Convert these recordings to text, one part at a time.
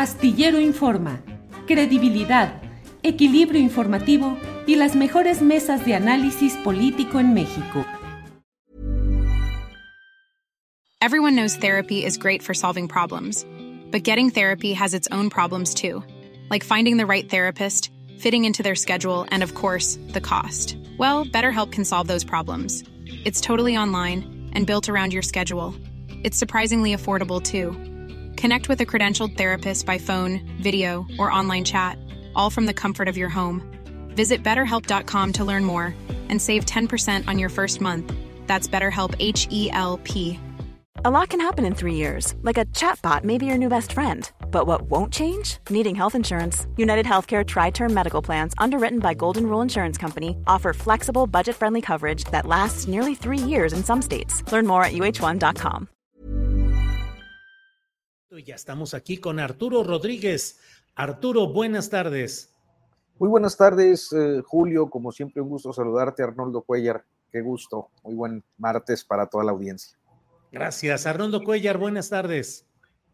Astillero Informa, credibilidad, equilibrio informativo y las mejores mesas de análisis político en México. Everyone knows therapy is great for solving problems, but getting therapy has its own problems too, like finding the right therapist, fitting into their schedule, and of course, the cost. Well, BetterHelp can solve those problems. It's totally online and built around your schedule. It's surprisingly affordable too. Connect with a credentialed therapist by phone, video, or online chat, all from the comfort of your home. Visit betterhelp.com to learn more and save 10% on your first month. That's BetterHelp H E L P. A lot can happen in three years, like a chatbot may be your new best friend. But what won't change? Needing health insurance. United Healthcare Tri Term Medical Plans, underwritten by Golden Rule Insurance Company, offer flexible, budget friendly coverage that lasts nearly three years in some states. Learn more at uh1.com. Ya estamos aquí con Arturo Rodríguez. Arturo, buenas tardes. Muy buenas tardes, eh, Julio. Como siempre, un gusto saludarte, Arnoldo Cuellar. Qué gusto. Muy buen martes para toda la audiencia. Gracias. Arnoldo Cuellar, buenas tardes.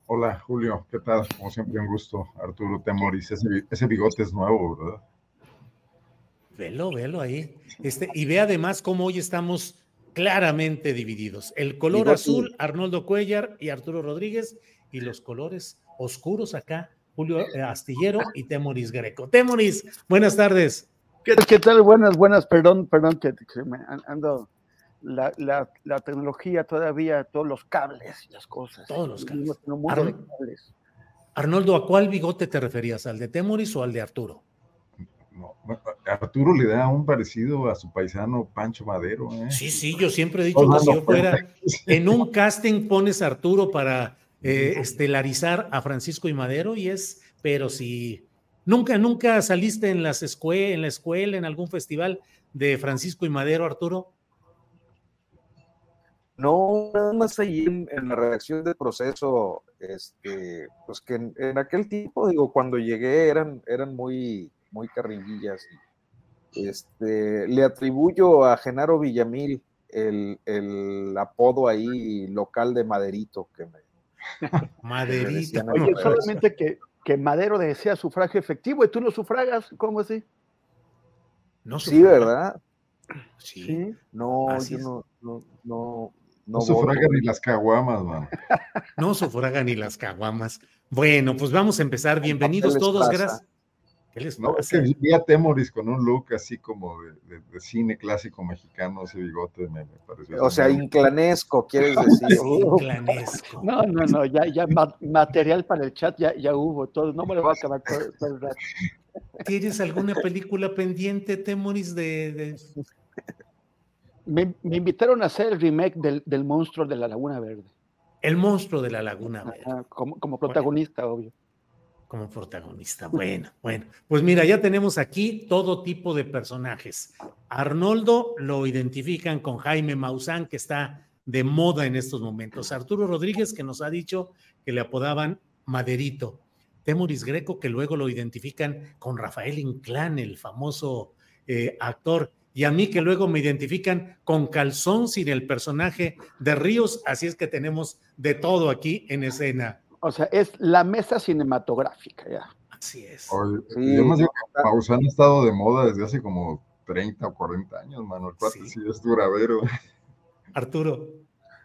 Hola, Julio. ¿Qué tal? Como siempre, un gusto. Arturo Temoris. Ese, ese bigote es nuevo, ¿verdad? Velo, velo ahí. Este, y ve además cómo hoy estamos claramente divididos. El color Bigote. azul, Arnoldo Cuellar y Arturo Rodríguez, y los colores oscuros acá, Julio eh, Astillero y Temoris Greco. Temoris, buenas tardes. ¿Qué, qué tal? Buenas, buenas. Perdón, perdón que, que me an- ando. La, la, la tecnología todavía, todos los cables y las cosas. Todos los cables. Arnoldo, ¿a cuál bigote te referías? ¿Al de Temoris o al de Arturo? No, Arturo le da un parecido a su paisano Pancho Madero. ¿eh? Sí, sí, yo siempre he dicho que si yo fuera en un casting pones a Arturo para eh, estelarizar a Francisco y Madero y es, pero si nunca, nunca saliste en las escue en la escuela, en algún festival de Francisco y Madero, Arturo. No, nada más ahí en, en la redacción del proceso, este, pues que en, en aquel tiempo, digo, cuando llegué eran, eran muy, muy carrillas. Este, le atribuyo a Genaro Villamil el, el apodo ahí local de Maderito que me, Maderito. decían Oye, solamente que, que Madero desea sufragio efectivo y tú lo sufragas, ¿cómo así? No Sí, sufraga. ¿verdad? Sí. No, Así yo no, no, no, No no sufraga ni las caguamas, man. No sufraga ni las caguamas. Bueno, pues vamos a empezar. Bienvenidos todos. Gracias. ¿Qué les No, es que vi- a Temoris con un look así como de, de- de cine clásico mexicano, ese bigote me, me pareció. O sea, inclanesco, quieres decir. Inclanesco. No, no, no, ya, ya ma- material para el chat ya, ya hubo todo, no me lo voy a acabar todo, todo el rato. ¿Tienes alguna película pendiente, Temoris, de, de- Me, me invitaron a hacer el remake del, del monstruo de la Laguna Verde, El monstruo de la Laguna Verde? Ajá, como, como protagonista, obvio. Como protagonista. Bueno, bueno, pues mira, ya tenemos aquí todo tipo de personajes. Arnoldo lo identifican con Jaime Maussan, que está de moda en estos momentos. Arturo Rodríguez, que nos ha dicho que le apodaban Maderito. Temoris Greco, que luego lo identifican con Rafael Inclán, el famoso eh, actor. Y a mí que luego me identifican con Calzón sin el personaje de Ríos. Así es que tenemos de todo aquí en escena. O sea, es la mesa cinematográfica, ya. Así es. Oye, Sí. yo más digo que Maussan ha estado de moda desde hace como 30 o 40 años, mano. El cuate Sí. sí, es duradero. Arturo.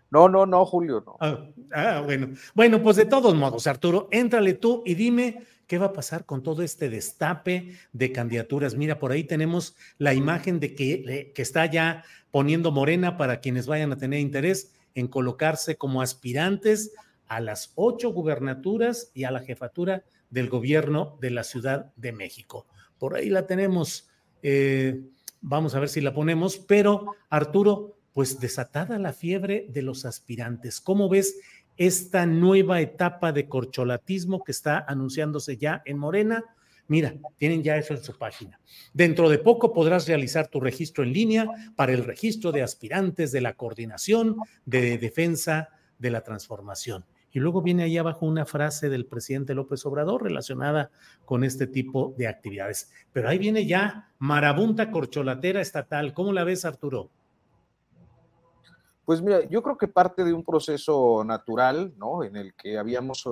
No, no, no, Julio, no. Ah, ah, bueno. Bueno, pues de todos modos, Arturo, éntrale tú y dime qué va a pasar con todo este destape de candidaturas. Mira, por ahí tenemos la imagen de que, de- que está ya poniendo Morena para quienes vayan a tener interés en colocarse como aspirantes a las ocho gubernaturas y a la jefatura del gobierno de la Ciudad de México. Por ahí la tenemos. eh, vamos a ver si la ponemos, pero Arturo, pues desatada la fiebre de los aspirantes. ¿Cómo ves esta nueva etapa de corcholatismo que está anunciándose ya en Morena? Mira, tienen ya eso en su página. Dentro de poco podrás realizar tu registro en línea para el registro de aspirantes de la coordinación de defensa de la transformación. Y luego viene ahí abajo una frase del presidente López Obrador relacionada con este tipo de actividades. Pero ahí viene ya marabunta corcholatera estatal. ¿Cómo la ves, Arturo? Pues mira, yo creo que parte de un proceso natural, ¿no? En el que habíamos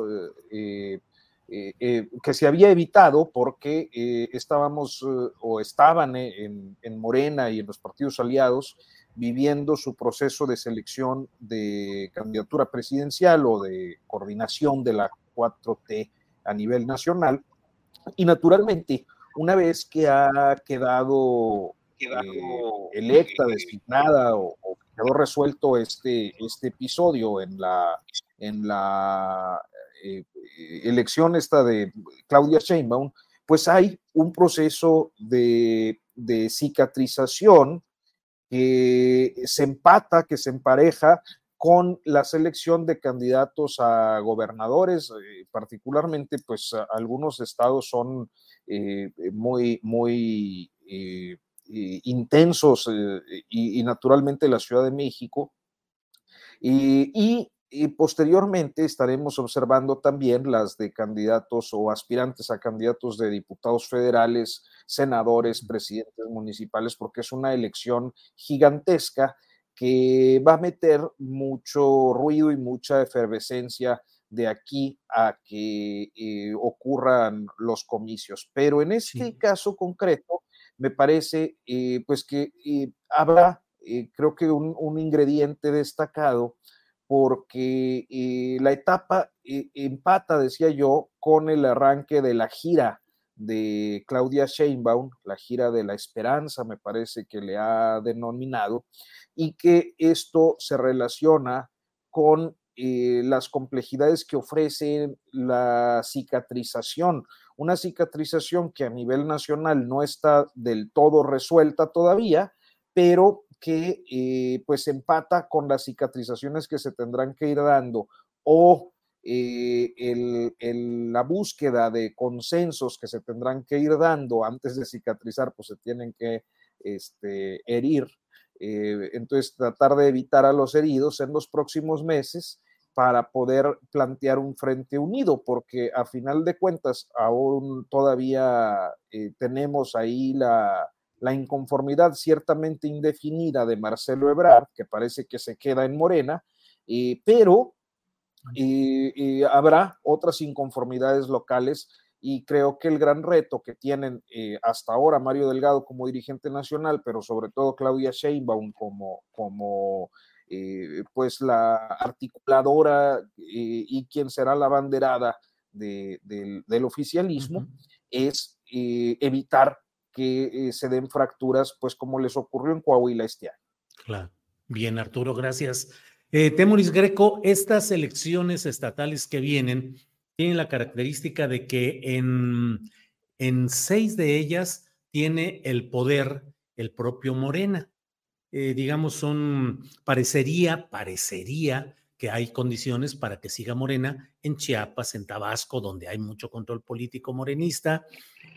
eh, eh, que se había evitado porque estábamos o estaban en, en Morena y en los partidos aliados viviendo su proceso de selección de candidatura presidencial o de coordinación de la 4T a nivel nacional. Y naturalmente, una vez que ha quedado, eh, electa, designada o, quedó resuelto este, este episodio en la, en la eh, elección esta de Claudia Sheinbaum, pues hay un proceso de, de cicatrización que se empata, que se empareja con la selección de candidatos a gobernadores, eh, particularmente, pues algunos estados son eh, muy, muy eh, intensos y, naturalmente la Ciudad de México. y posteriormente estaremos observando también las de candidatos o aspirantes a candidatos de diputados federales, senadores, presidentes municipales, porque es una elección gigantesca que va a meter mucho ruido y mucha efervescencia de aquí a que eh, ocurran los comicios. Pero en este caso concreto, me parece eh, pues que eh, habrá, creo que un ingrediente destacado porque eh, la etapa eh, empata, decía yo, con el arranque de la gira de Claudia Sheinbaum, la gira de la esperanza, me parece que le ha denominado, y que esto se relaciona con eh, las complejidades que ofrece la cicatrización, una cicatrización que a nivel nacional no está del todo resuelta todavía, pero que eh, pues empata con las cicatrizaciones que se tendrán que ir dando o eh, la búsqueda de consensos que se tendrán que ir dando antes de cicatrizar, pues se tienen que este, herir. Eh, entonces, tratar de evitar a los heridos en los próximos meses para poder plantear un frente unido, porque a final de cuentas aún todavía tenemos ahí la, la inconformidad ciertamente indefinida de Marcelo Ebrard, que parece que se queda en Morena, eh, pero eh, habrá otras inconformidades locales y creo que el gran reto que tienen eh, hasta ahora Mario Delgado como dirigente nacional, pero sobre todo Claudia Sheinbaum como, como pues la articuladora y quien será la banderada del oficialismo, es evitar que eh, se den fracturas, pues como les ocurrió en Coahuila este año. Claro. Bien, Arturo, gracias. Eh, Temuris Greco, estas elecciones estatales que vienen tienen la característica de que en, en seis de ellas tiene el poder el propio Morena. Eh, digamos, son, parecería, parecería que hay condiciones para que siga Morena en Chiapas, en Tabasco, donde hay mucho control político morenista,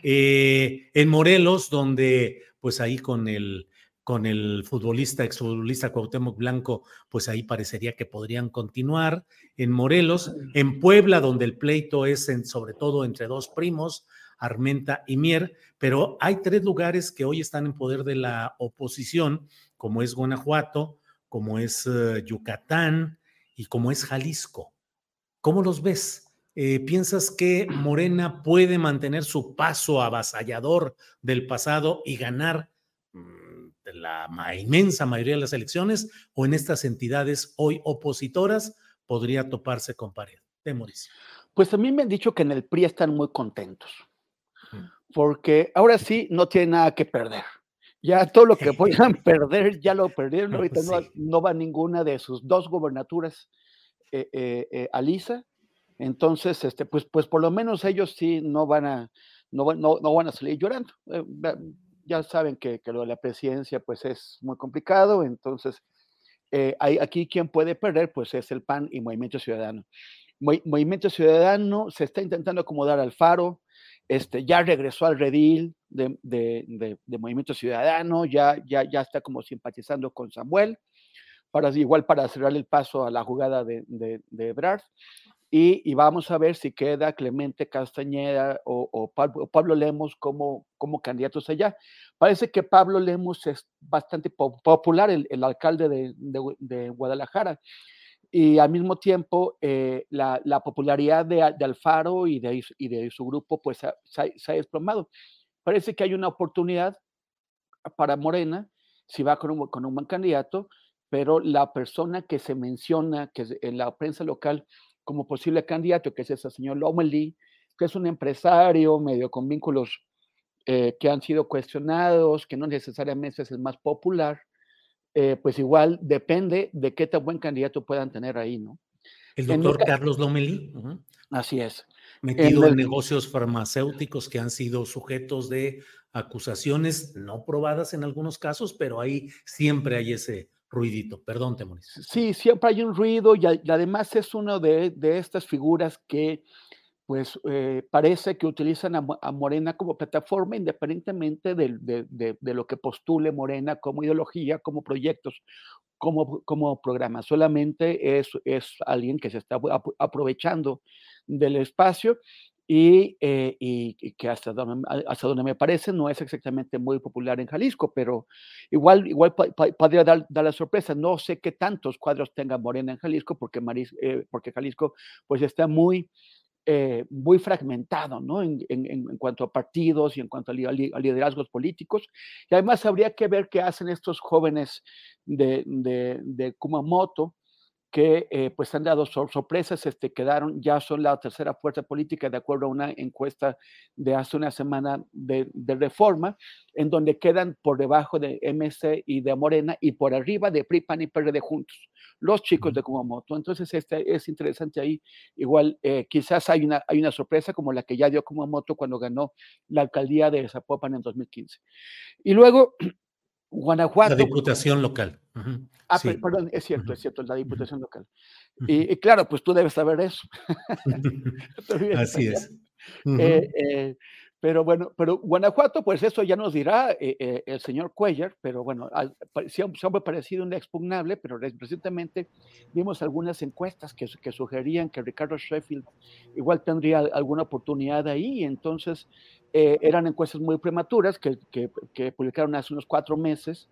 eh, en Morelos, donde pues ahí con el, con el futbolista, exfutbolista Cuauhtémoc Blanco, pues ahí parecería que podrían continuar, en Morelos, en Puebla, donde el pleito es sobre todo entre dos primos, Armenta y Mier, pero hay tres lugares que hoy están en poder de la oposición, como es Guanajuato, como es eh, Yucatán, y como es Jalisco. ¿Cómo los ves? Eh, ¿Piensas que Morena puede mantener su paso avasallador del pasado y ganar mm, la inmensa mayoría de las elecciones o en estas entidades hoy opositoras podría toparse con pared? De Pues a mí me han dicho que en el PRI están muy contentos, porque ahora sí no tiene nada que perder. Ya todo lo que puedan perder, ya lo perdieron. Ahorita no, va ninguna de sus dos gobernaturas eh, eh, eh, a Lisa. Entonces, este, pues, pues por lo menos ellos sí no van a, no, no, no van a salir llorando. ya saben que, que, lo de la presidencia pues es muy complicado. Entonces, hay, aquí quien puede perder pues es el PAN y Movimiento Ciudadano. Movimiento Ciudadano se está intentando acomodar al Faro, este, ya regresó al redil de, Movimiento Ciudadano, ya, ya, ya está como simpatizando con Samuel, para, igual para cerrar el paso a la jugada de, de, Ebrard. Y, vamos a ver si queda Clemente Castañeda o, Pablo, Lemos como, como candidatos allá. Parece que Pablo Lemos es bastante popular, el, alcalde de, Guadalajara. Y al mismo tiempo eh, la, popularidad de, Alfaro y de, y de, su grupo pues se ha desplomado. Parece que hay una oportunidad para Morena si va con un, con un buen candidato, pero la persona que se menciona que en la prensa local como posible candidato, que es ese señor Lomeli, que es un empresario medio con vínculos eh, que han sido cuestionados, que no necesariamente es el más popular, eh, pues igual depende de qué tan buen candidato puedan tener ahí, ¿no? El doctor Carlos Lomelí. Así es. Metido en, negocios farmacéuticos que han sido sujetos de acusaciones no probadas en algunos casos, pero ahí siempre hay ese ruidito. Perdón, Temoris. Sí, siempre hay un ruido y, además es una de, de, estas figuras que pues eh, parece que utilizan a, Morena como plataforma independientemente de, lo que postule Morena como ideología, como proyectos, como, como programa. Solamente es, es alguien que se está aprovechando del espacio y, eh, y, que hasta donde, hasta donde me parece no es exactamente muy popular en Jalisco, pero igual, igual podría dar, dar, la sorpresa. No sé qué tantos cuadros tenga Morena en Jalisco, porque, eh, porque Jalisco pues está muy eh, muy fragmentado ¿no? En, cuanto a partidos y en cuanto a, liderazgos políticos. Y además habría que ver qué hacen estos jóvenes de Kumamoto, que eh, pues han dado sorpresas, este, quedaron, ya son la tercera fuerza política de acuerdo a una encuesta de hace una semana de, reforma, en donde quedan por debajo de MC y de Morena y por arriba de PRI, PAN y PRD juntos, los chicos de Kumamoto. Entonces este, es interesante ahí, igual eh, quizás hay una, hay una sorpresa como la que ya dio Kumamoto cuando ganó la alcaldía de Zapopan en 2015. Y luego Guanajuato. La diputación local. Ah, perdón, es cierto, es cierto, la diputación local. Y, claro, pues tú debes saber eso. Así es. Eh, eh, pero bueno, pero Guanajuato, pues eso ya nos dirá eh, el señor Cuellar, pero bueno, siempre ha parecido inexpugnable, pero recientemente vimos algunas encuestas que, que, sugerían que Ricardo Sheffield igual tendría alguna oportunidad ahí, entonces eh, eran encuestas muy prematuras que, que, publicaron hace unos cuatro meses.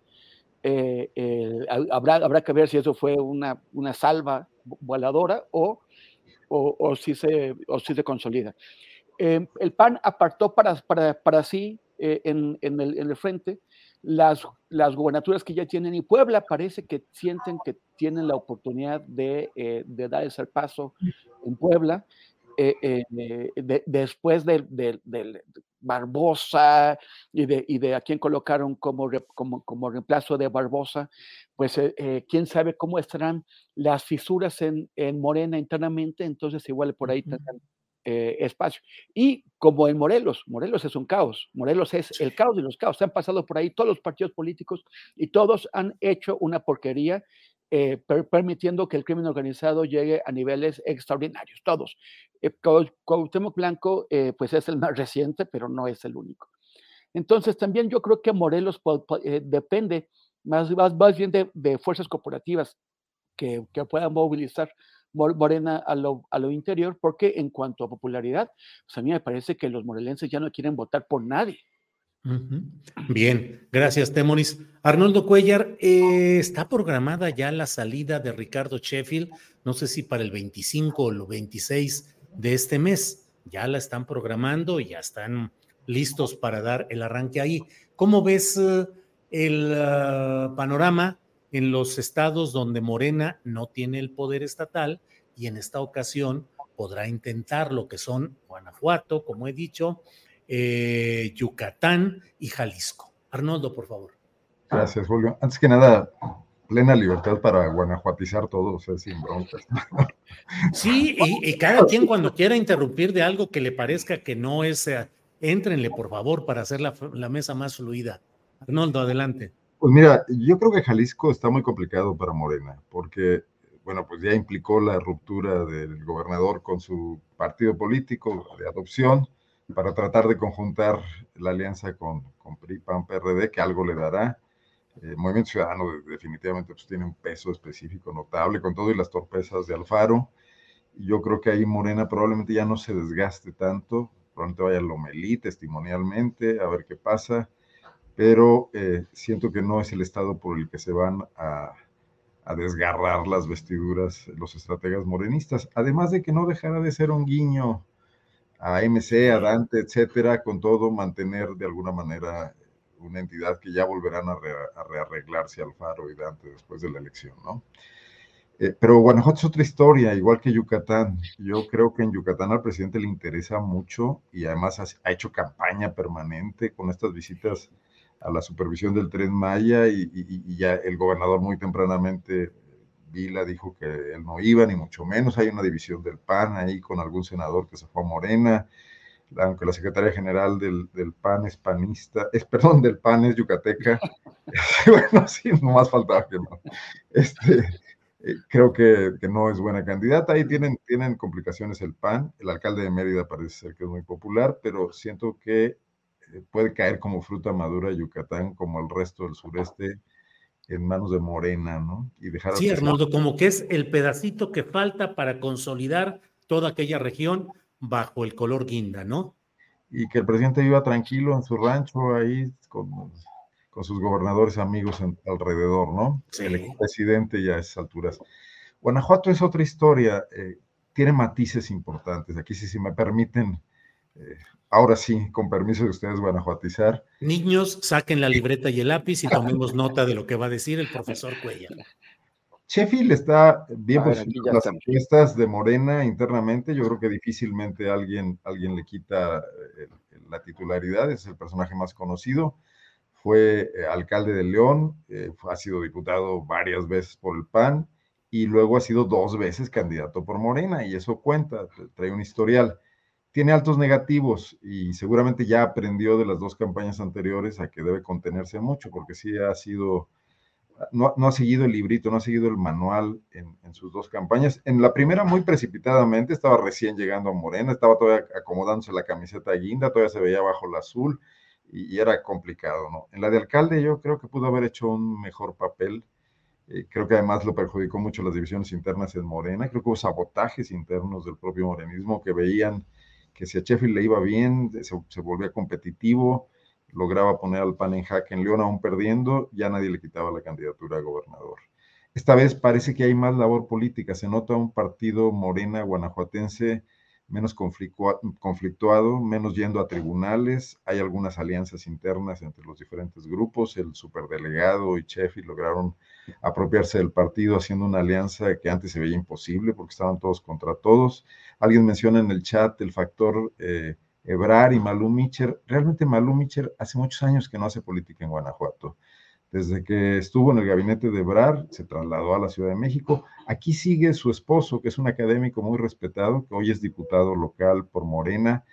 Eh, eh, habrá, habrá que ver si eso fue una, una salva voladora o, o, o, si, se, o si se consolida. El PAN apartó para, para, para sí en, en, el, en, el, frente las, las gobernaturas que ya tienen y Puebla parece que sienten que tienen la oportunidad de, de dar ese paso en Puebla. Eh, de, después del de, Barbosa y de, y de a quién colocaron como, como, como reemplazo de Barbosa, pues eh, eh, quién sabe cómo estarán las fisuras en, en Morena internamente, entonces igual por ahí tendrán espacio. Y como en Morelos, Morelos es un caos, Morelos es el caos de los caos, se han pasado por ahí todos los partidos políticos y todos han hecho una porquería eh, permitiendo que el crimen organizado llegue a niveles extraordinarios, todos. Eh, Cuauhtémoc Blanco, eh, pues es el más reciente, pero no es el único. Entonces, también yo creo que Morelos eh, depende más, más, bien de, fuerzas corporativas que, que, puedan movilizar Morena a lo, a lo, interior, porque en cuanto a popularidad, pues a mí me parece que los morelenses ya no quieren votar por nadie. Bien, gracias, Temoris. Arnoldo Cuellar, eh, está programada ya la salida de Ricardo Sheffield, no sé si para el 25 o el 26 de este mes. Ya la están programando y ya están listos para dar el arranque ahí. ¿Cómo ves eh, el ah, panorama en los estados donde Morena no tiene el poder estatal y en esta ocasión podrá intentar lo que son Guanajuato, como he dicho, eh, Yucatán y Jalisco. Arnoldo, por favor. Gracias, Julio. Antes que nada, plena libertad para guanajuatizar todo, o sea, sin broncas. Sí, y, cada quien cuando quiera interrumpir de algo que le parezca que no es, eh, éntrenle, por favor, para hacer la, la mesa más fluida. Arnoldo, adelante. Pues mira, yo creo que Jalisco está muy complicado para Morena, porque, bueno, pues ya implicó la ruptura del gobernador con su partido político de adopción para tratar de conjuntar la alianza con, con PRI, PAN, PRD, que algo le dará. El Movimiento Ciudadano definitivamente pues, tiene un peso específico notable con todo y las torpezas de Alfaro. Yo creo que ahí Morena probablemente ya no se desgaste tanto, probablemente vaya Lomelí testimonialmente, a ver qué pasa, pero eh, siento que no es el estado por el que se van a, a desgarrar las vestiduras los estrategas morenistas, además de que no dejara de ser un guiño a MC, a Dante, etcétera, con todo mantener de alguna manera una entidad que ya volverán a, rearreglarse Alfaro y Dante después de la elección, ¿no? Eh, pero Guanajuato es otra historia, igual que Yucatán. Yo creo que en Yucatán al presidente le interesa mucho y además ha, hecho campaña permanente con estas visitas a la supervisión del tren Maya y, ya el gobernador muy tempranamente, Vila, dijo que él no iba, ni mucho menos. Hay una división del PAN ahí con algún senador que se fue a Morena aunque la secretaria general del, PAN es panista, es, perdón, del PAN es yucateca, bueno, sí, no más faltaba que no. Este, eh, creo que, no es buena candidata. Ahí tienen, tienen complicaciones el PAN. El alcalde de Mérida parece ser que es muy popular, pero siento que eh, puede caer como fruta madura Yucatán, como el resto del sureste, en manos de Morena, ¿no? Y dejar sí, Arnoldo, como que es el pedacito que falta para consolidar toda aquella región bajo el color guinda, ¿no? Y que el presidente viva tranquilo en su rancho ahí con, con sus gobernadores amigos alrededor, ¿no? Sí. El presidente ya a esas alturas. Guanajuato es otra historia, eh, tiene matices importantes. Aquí sí, si me permiten, eh, ahora sí, con permiso de ustedes, guanajuatizar. Niños, saquen la libreta y el lápiz y tomemos nota de lo que va a decir el profesor Cuellar. Sheffield está bien posicionado las encuestas de Morena internamente. Yo creo que difícilmente alguien, alguien le quita eh, la titularidad, es el personaje más conocido. Fue eh, alcalde de León, eh, ha sido diputado varias veces por el PAN y luego ha sido dos veces candidato por Morena y eso cuenta, trae un historial. Tiene altos negativos y seguramente ya aprendió de las dos campañas anteriores a que debe contenerse mucho porque sí ha sido no, ha seguido el librito, no ha seguido el manual en, sus dos campañas. En la primera, muy precipitadamente, estaba recién llegando a Morena, estaba todavía acomodándose la camiseta guinda, todavía se veía bajo el azul y, era complicado, ¿no? En la de alcalde, yo creo que pudo haber hecho un mejor papel. Eh, creo que además lo perjudicó mucho las divisiones internas en Morena. Creo que hubo sabotajes internos del propio morenismo que veían que si a Sheffield le iba bien, se, se volvía competitivo lograba poner al PAN en jaque en León, aún perdiendo, ya nadie le quitaba la candidatura a gobernador. Esta vez parece que hay más labor política, se nota un partido morena guanajuatense menos conflictuado, menos yendo a tribunales, hay algunas alianzas internas entre los diferentes grupos, el superdelegado y Sheffield lograron apropiarse del partido haciendo una alianza que antes se veía imposible porque estaban todos contra todos. Alguien menciona en el chat el factor eh, Ebrar y Malú Micher. Realmente Malú Micher hace muchos años que no hace política en Guanajuato. Desde que estuvo en el gabinete de Ebrar, se trasladó a la Ciudad de México. Aquí sigue su esposo, que es un académico muy respetado, que hoy es diputado local por Morena,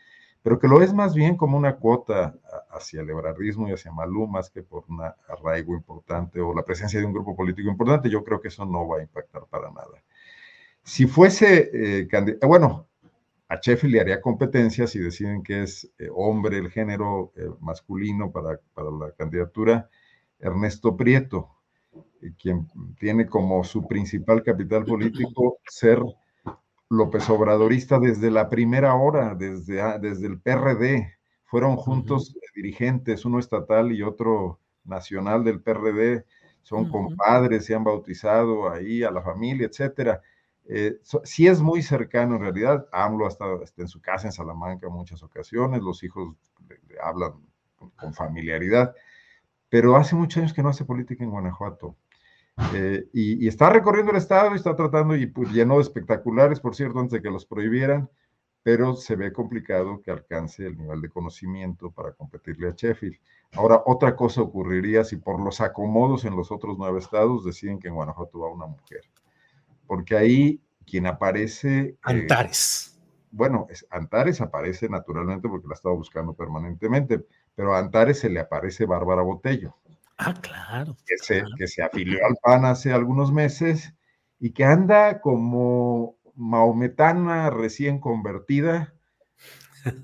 pero que lo es más bien como una cuota hacia el ebrardismo y hacia Malú, más que por un arraigo importante o la presencia de un grupo político importante. Yo creo que eso no va a impactar para nada. Si fuese eh, candidato, bueno, a Sheffield le haría competencia si deciden que es eh, hombre el género eh, masculino para, para, la candidatura, Ernesto Prieto, eh, quien tiene como su principal capital político ser López Obradorista desde la primera hora, desde, desde el PRD. Fueron juntos dirigentes, uno estatal y otro nacional del PRD, son compadres, se han bautizado ahí a la familia, etcétera eh, sí es muy cercano en realidad. AMLO ha estado en su casa en Salamanca en muchas ocasiones, los hijos le, hablan con, familiaridad, pero hace muchos años que no hace política en Guanajuato. Eh, y, está recorriendo el estado y está tratando, y pues, llenó de espectaculares, por cierto, antes de que los prohibieran, pero se ve complicado que alcance el nivel de conocimiento para competirle a Sheffield. Ahora, otra cosa ocurriría si por los acomodos en los otros nueve estados deciden que en Guanajuato va una mujer porque ahí quien aparece... Eh, Antares. bueno, Antares aparece naturalmente porque la estaba buscando permanentemente, pero a Antares se le aparece Bárbara Botello. Ah, claro. Que, Se, que se afilió al PAN hace algunos meses y que anda como maometana recién convertida,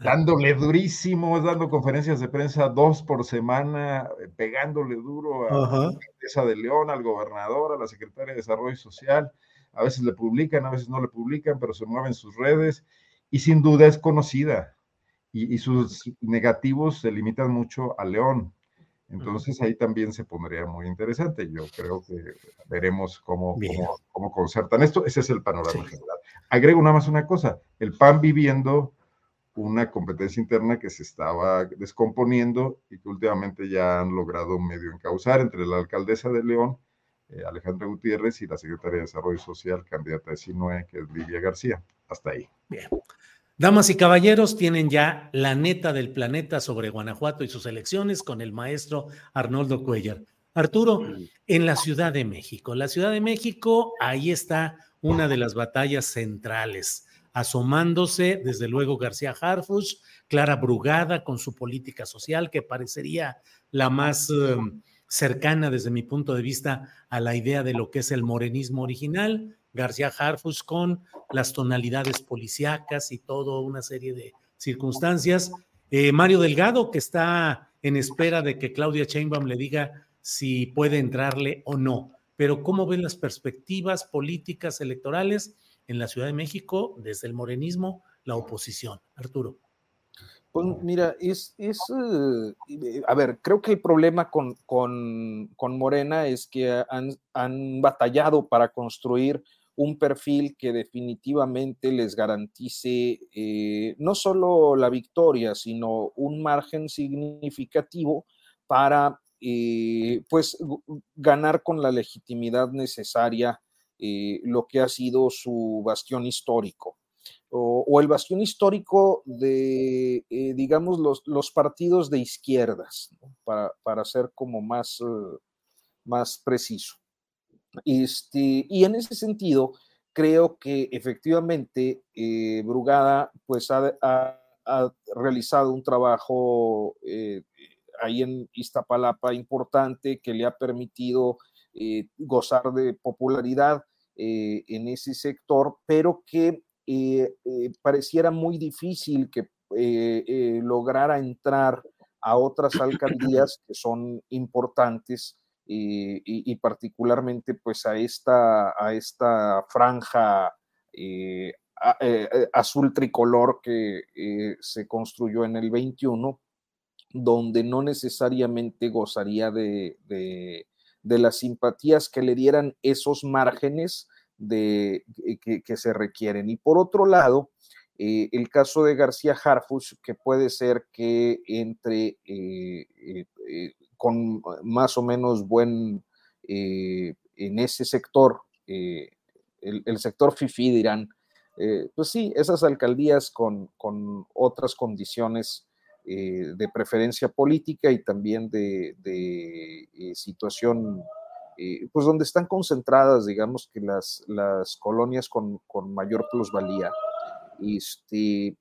dándole durísimo, dando conferencias de prensa dos por semana, eh, pegándole duro a la empresa de León, al gobernador, a la secretaria de Desarrollo Social a veces le publican, a veces no le publican, pero se mueven sus redes y sin duda es conocida y, sus negativos se limitan mucho a León. Entonces ahí también se pondría muy interesante. Yo creo que veremos cómo, cómo, concertan esto. Ese es el panorama general. Agrego nada más una cosa, el PAN viviendo una competencia interna que se estaba descomponiendo y que últimamente ya han logrado medio encauzar entre la alcaldesa de León, eh, Alejandra Gutiérrez, y la secretaria de Desarrollo Social, candidata de Sinue, que es Lidia García. Hasta ahí. Bien. Damas y caballeros, tienen ya la neta del planeta sobre Guanajuato y sus elecciones con el maestro Arnoldo Cuellar. Arturo, en la Ciudad de México. La Ciudad de México, ahí está una de las batallas centrales, asomándose desde luego García Harfuch, Clara Brugada con su política social, que parecería la más em, cercana desde mi punto de vista a la idea de lo que es el morenismo original, García Harfus con las tonalidades policíacas y toda una serie de circunstancias. Eh, Mario Delgado, que está en espera de que Claudia Sheinbaum le diga si puede entrarle o no. Pero ¿cómo ven las perspectivas políticas electorales en la Ciudad de México desde el morenismo, la oposición? Arturo. Pues mira, es, es eh, a ver, creo que el problema con, con, Morena es que han, han, batallado para construir un perfil que definitivamente les garantice eh, no solo la victoria, sino un margen significativo para eh, pues ganar con la legitimidad necesaria eh, lo que ha sido su bastión histórico. O, el bastión histórico de, digamos, los, los, partidos de izquierdas, para, para, ser como más, más preciso. Este, y en ese sentido, creo que efectivamente eh, Brugada pues ha, realizado un trabajo eh, ahí en Iztapalapa importante que le ha permitido eh, gozar de popularidad en ese sector, pero que pareciera muy difícil que lograra entrar a otras alcaldías que son importantes y, particularmente pues a esta, a esta franja eh, eh, eh, azul tricolor que se construyó en el 21, donde no necesariamente gozaría de, de, las simpatías que le dieran esos márgenes de, que, se requieren. Y por otro lado, el caso de García Harfus, que puede ser que entre con más o menos buen, eh, en ese sector, eh, el, sector FIFI dirán, eh, pues sí, esas alcaldías con, con otras condiciones de preferencia política y también de, situación, pues donde están concentradas, digamos que las, las colonias con, con mayor plusvalía. Este,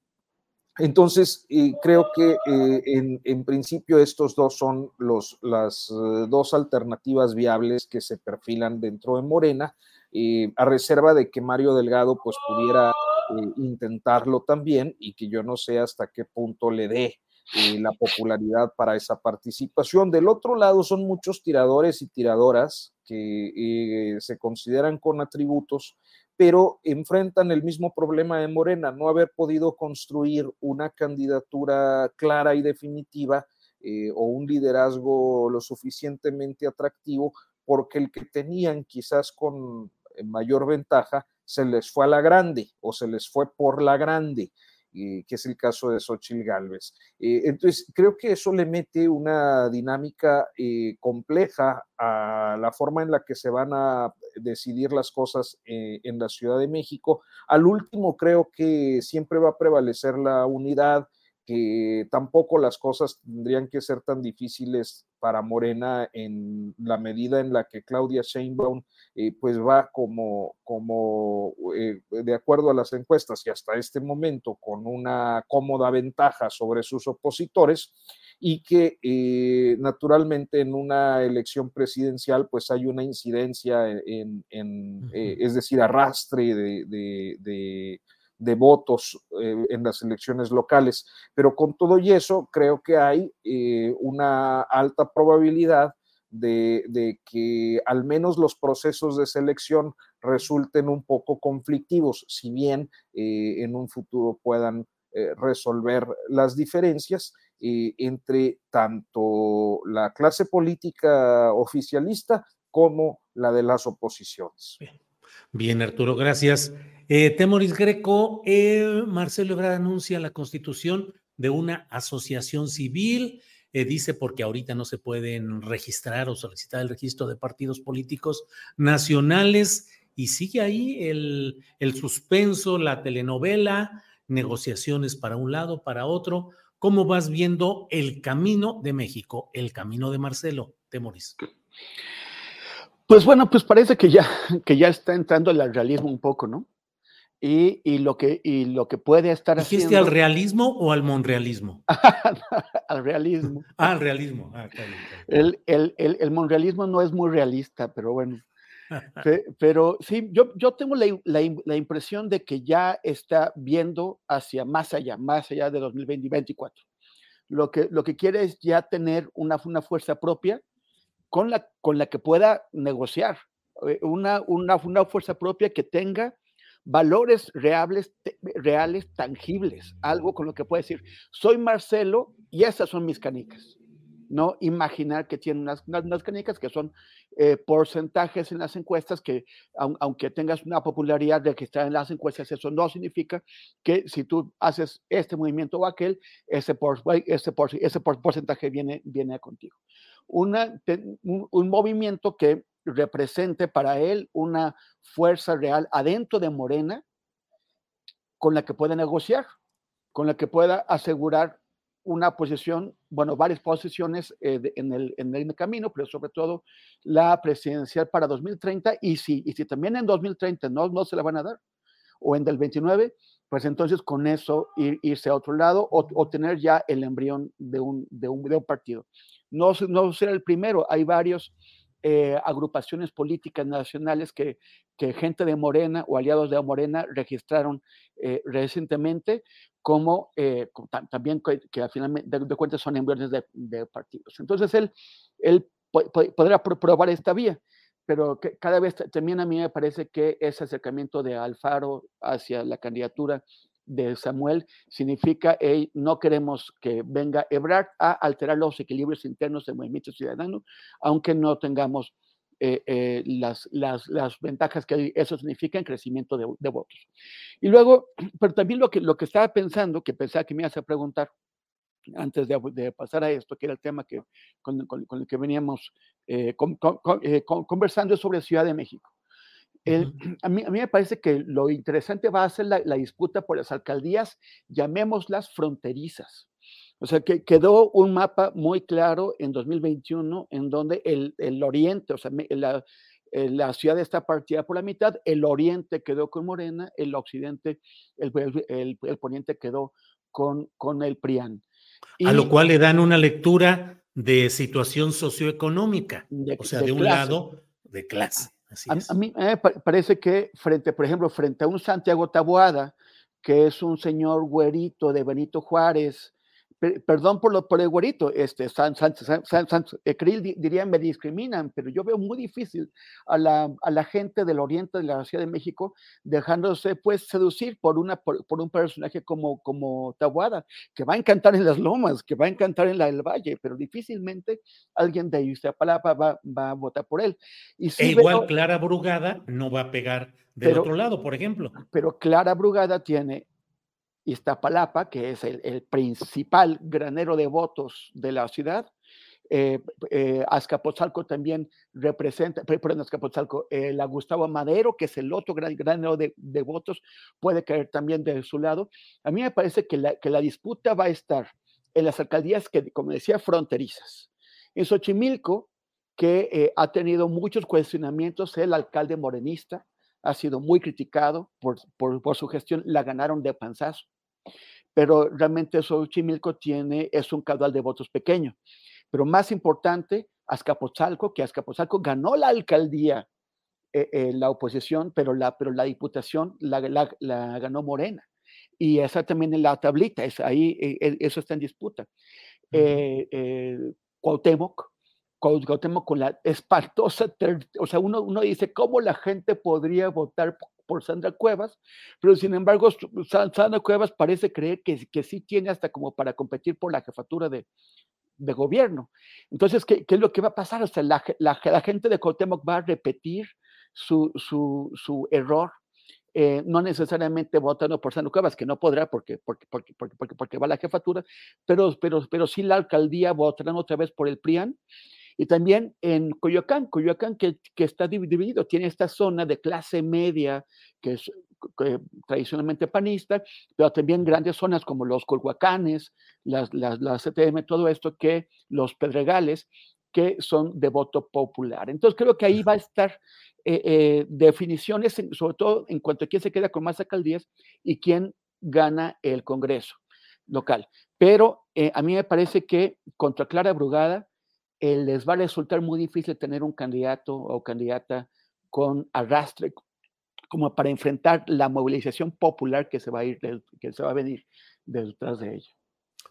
entonces, creo que eh, en, principio estos dos son los, las eh, dos alternativas viables que se perfilan dentro de Morena, eh, a reserva de que Mario Delgado pues pudiera intentarlo también y que yo no sé hasta qué punto le dé la popularidad para esa participación. Del otro lado son muchos tiradores y tiradoras que se consideran con atributos pero enfrentan el mismo problema de Morena, no haber podido construir una candidatura clara y definitiva eh, o un liderazgo lo suficientemente atractivo, porque el que tenían quizás con mayor ventaja se les fue a la grande o se les fue por la grande. Eh, que es el caso de Xochitl Galvez. Eh, entonces, creo que eso le mete una dinámica eh, compleja a la forma en la que se van a decidir las cosas en la Ciudad de México. Al último, creo que siempre va a prevalecer la unidad, que tampoco las cosas tendrían que ser tan difíciles para Morena en la medida en la que Claudia Sheinbaum eh, pues va como, como eh, de acuerdo a las encuestas y hasta este momento con una cómoda ventaja sobre sus opositores y que eh, naturalmente en una elección presidencial pues hay una incidencia en, es decir, arrastre de de votos eh, en las elecciones locales. Pero con todo y eso, creo que hay eh, una alta probabilidad de, que al menos los procesos de selección resulten un poco conflictivos, si bien eh, en un futuro puedan resolver las diferencias entre tanto la clase política oficialista como la de las oposiciones. Bien, Arturo, gracias. Eh, Temoris Greco, eh, Marcelo Ebrard anuncia la constitución de una asociación civil. Eh, dice porque ahorita no se pueden registrar o solicitar el registro de partidos políticos nacionales y sigue ahí el, el suspenso, la telenovela, negociaciones para un lado, para otro. ¿Cómo vas viendo el camino de México, el camino de Marcelo Temoris? Pues bueno, pues parece que ya, que ya está entrando el realismo un poco, ¿no? Y, y lo, que, y lo que puede estar ¿Dijiste haciendo... al realismo o al monrealismo? al realismo. Ah, al realismo. Ah, claro, claro. El, el, el, el, monrealismo no es muy realista, pero bueno. pero sí, yo, yo tengo la, la, la, impresión de que ya está viendo hacia más allá, más allá de 2024. Lo que, lo que quiere es ya tener una, una fuerza propia con la, con la que pueda negociar, eh, una, una, una fuerza propia que tenga valores reales, reales, tangibles, algo con lo que puede decir, soy Marcelo y esas son mis canicas. No imaginar que tiene unas, unas, canicas que son eh, porcentajes en las encuestas, que aunque tengas una popularidad de que está en las encuestas, eso no significa que si tú haces este movimiento o aquel, ese, por, ese, por, ese porcentaje viene, viene contigo una, un, un movimiento que represente para él una fuerza real adentro de Morena con la que pueda negociar, con la que pueda asegurar una posición, bueno, varias posiciones eh, en, el, camino, pero sobre todo la presidencial para 2030 y si, y si también en 2030 no, no se la van a dar, o en del 29, pues entonces con eso ir, irse a otro lado o, o tener ya el embrión de un, de un, de un partido. No, no será el primero, hay varios eh, agrupaciones políticas nacionales que, que, gente de Morena o aliados de Morena registraron eh, recientemente, como eh, también que, que, al final de, cuentas son embriones de, partidos. Entonces él, él podrá probar esta vía, pero cada vez también a mí me parece que ese acercamiento de Alfaro hacia la candidatura de Samuel significa hey, no queremos que venga Ebrard a alterar los equilibrios internos del movimiento ciudadano, aunque no tengamos eh, eh, las, las, las, ventajas que eso significa en crecimiento de, votos. Y luego, pero también lo que, lo que estaba pensando, que pensaba que me ibas a preguntar antes de, pasar a esto, que era el tema que, con, con, el que veníamos eh, con, conversando sobre Ciudad de México. El, a, mí, a, mí, me parece que lo interesante va a ser la, la, disputa por las alcaldías, llamémoslas fronterizas. O sea, que quedó un mapa muy claro en 2021 en donde el, el oriente, o sea, la, la, ciudad está partida por la mitad, el oriente quedó con Morena, el occidente, el, el, el poniente quedó con, con el PRIAN. Y, a lo cual le dan una lectura de situación socioeconómica, de, o sea, de, de un clase. lado de clase. A, a, mí me parece que frente, por ejemplo, frente a un Santiago Taboada, que es un señor güerito de Benito Juárez, perdón por, lo, por el güerito, este, San, San, San, San Krill diría me discriminan, pero yo veo muy difícil a la, a la, gente del oriente de la Ciudad de México dejándose pues seducir por, una, por, por, un personaje como, como Tabuada, que va a encantar en las lomas, que va a encantar en la del valle, pero difícilmente alguien de Iztapalapa va, va a votar por él. Y si e igual veo, Clara Brugada no va a pegar del pero, otro lado, por ejemplo. Pero Clara Brugada tiene Iztapalapa, que es el, principal granero de votos de la ciudad. Eh, eh, Azcapotzalco también representa, perdón, Azcapotzalco, eh, la Gustavo Madero, que es el otro gran granero de, votos, puede caer también de su lado. A mí me parece que la, que la disputa va a estar en las alcaldías que, como decía, fronterizas. En Xochimilco, que eh, ha tenido muchos cuestionamientos, el alcalde morenista ha sido muy criticado por, por, por su gestión, la ganaron de panzazo pero realmente Xochimilco tiene, es un caudal de votos pequeño. Pero más importante, Azcapotzalco, que Azcapotzalco ganó la alcaldía, eh, eh, la oposición, pero la, pero la diputación la, la, la, ganó Morena. Y esa también en la tablita, es ahí, eh, eso está en disputa. Uh -huh. Cuauhtémoc, Cuauhtémoc con la espantosa, o sea, uno, uno dice, ¿cómo la gente podría votar por Sandra Cuevas, pero sin embargo, Sandra Cuevas parece creer que, que sí tiene hasta como para competir por la jefatura de, de gobierno. Entonces, ¿qué, ¿qué, es lo que va a pasar? O sea, la, la, gente de Cuauhtémoc va a repetir su, su, su error eh, no necesariamente votando por Sandra Cuevas, que no podrá porque, porque, porque, porque, porque va a la jefatura, pero, pero, pero sí la alcaldía votarán otra vez por el PRIAN. Y también en Coyoacán, Coyoacán que, que está dividido, tiene esta zona de clase media, que es tradicionalmente panista, pero también grandes zonas como los Colhuacanes, las, las, las CTM, todo esto, que los Pedregales, que son de voto popular. Entonces creo que ahí va a estar eh, eh, definiciones, sobre todo en cuanto a quién se queda con más alcaldías y quién gana el Congreso local. Pero eh, a mí me parece que contra Clara Brugada les va a resultar muy difícil tener un candidato o candidata con arrastre como para enfrentar la movilización popular que se va a ir, que se va a venir detrás de ella.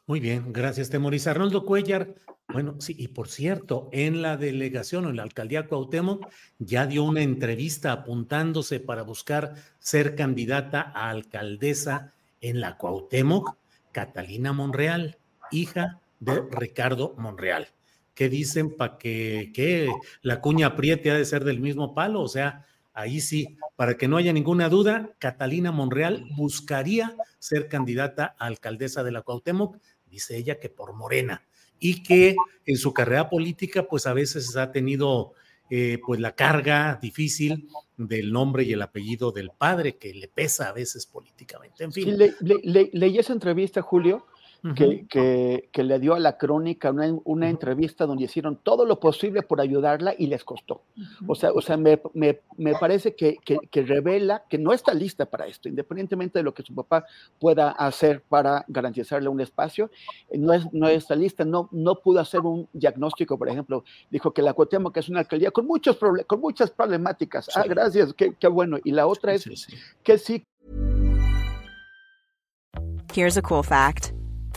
Muy bien, gracias, Temoris. Arnoldo Cuellar, bueno, sí, y por cierto, en la delegación o en la alcaldía Cuauhtémoc ya dio una entrevista apuntándose para buscar ser candidata a alcaldesa en la Cuauhtémoc, Catalina Monreal, hija de Ricardo Monreal. ¿Qué dicen para que, la cuña apriete ha de ser del mismo palo? O sea, ahí sí, para que no haya ninguna duda, Catalina Monreal buscaría ser candidata a alcaldesa de la Cuauhtémoc dice ella que por Morena, y que en su carrera política pues a veces ha tenido eh, pues la carga difícil del nombre y el apellido del padre que le pesa a veces políticamente. En fin. leí esa entrevista, Julio, que, que, le dio a la crónica una, una entrevista donde hicieron todo lo posible por ayudarla y les costó. O sea, o sea me, me, me parece que, que, revela que no está lista para esto, independientemente de lo que su papá pueda hacer para garantizarle un espacio, eh, no, es, no está lista, no, no pudo hacer un diagnóstico, por ejemplo, dijo que la Cuauhtémoc es una alcaldía con, muchos con muchas problemáticas. Ah, gracias, qué, qué, bueno. Y la otra es sí, sí. que sí. Here's a cool fact.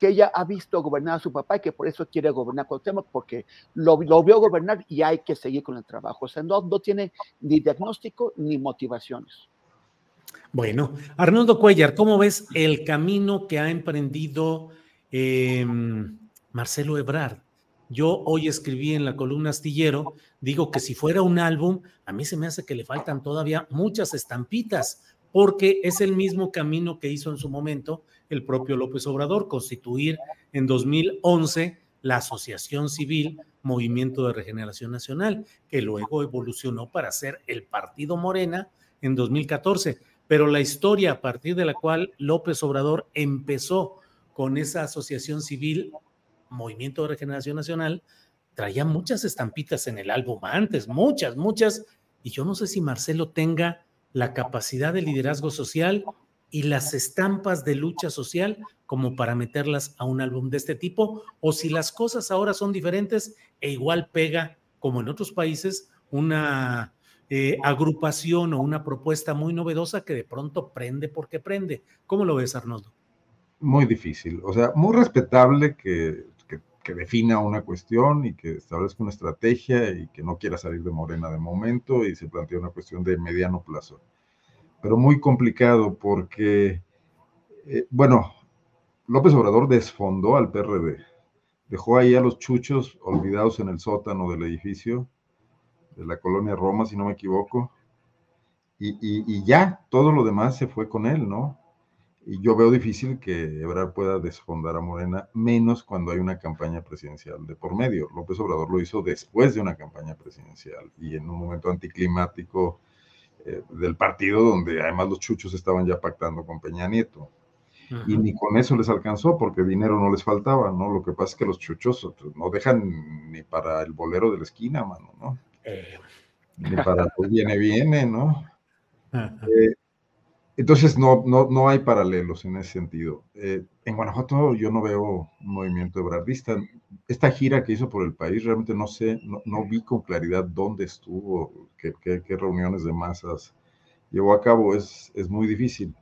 Que ella ha visto gobernar a su papá y que por eso quiere gobernar Cuauhtémoc, porque lo, vio gobernar y hay que seguir con el trabajo. O sea, no, no tiene ni diagnóstico ni motivaciones. Bueno, Arnoldo Cuellar, ¿cómo ves el camino que ha emprendido eh, Marcelo Ebrard? Yo hoy escribí en la columna astillero, digo que si fuera un álbum, a mí se me hace que le faltan todavía muchas estampitas, porque es el mismo camino que hizo en su momento el propio López Obrador, constituir en 2011 la Asociación Civil Movimiento de Regeneración Nacional, que luego evolucionó para ser el Partido Morena en 2014. Pero la historia a partir de la cual López Obrador empezó con esa Asociación Civil Movimiento de Regeneración Nacional, traía muchas estampitas en el álbum antes, muchas, muchas, y yo no sé si Marcelo tenga la capacidad de liderazgo social y las estampas de lucha social como para meterlas a un álbum de este tipo, o si las cosas ahora son diferentes e igual pega, como en otros países, una eh, agrupación o una propuesta muy novedosa que de pronto prende porque prende. ¿Cómo lo ves, Arnoldo? Muy difícil, o sea, muy respetable que, que, que defina una cuestión y que establezca una estrategia y que no quiera salir de Morena de momento y se plantea una cuestión de mediano plazo pero muy complicado porque, eh, bueno, López Obrador desfondó al PRD, dejó ahí a los chuchos olvidados en el sótano del edificio de la colonia Roma, si no me equivoco, y, ya, todo lo demás se fue con él, ¿no? Y yo veo difícil que Ebrard pueda desfondar a Morena, menos cuando hay una campaña presidencial de por medio. López Obrador lo hizo después de una campaña presidencial y en un momento anticlimático eh, del partido donde además los chuchos estaban ya pactando con Peña Nieto. Y ni con eso les alcanzó porque dinero no les faltaba, ¿no? Lo que pasa es que los chuchos no dejan ni para el bolero de la esquina, mano, ¿no? Eh. Ni para viene, viene, ¿no? Eh, entonces no, no, no hay paralelos en ese sentido. Eh, en Guanajuato yo no veo un movimiento ebrardista. Esta gira que hizo por el país, realmente no sé, no, no vi con claridad dónde estuvo, qué, qué, qué, reuniones de masas llevó a cabo. Es, es muy difícil.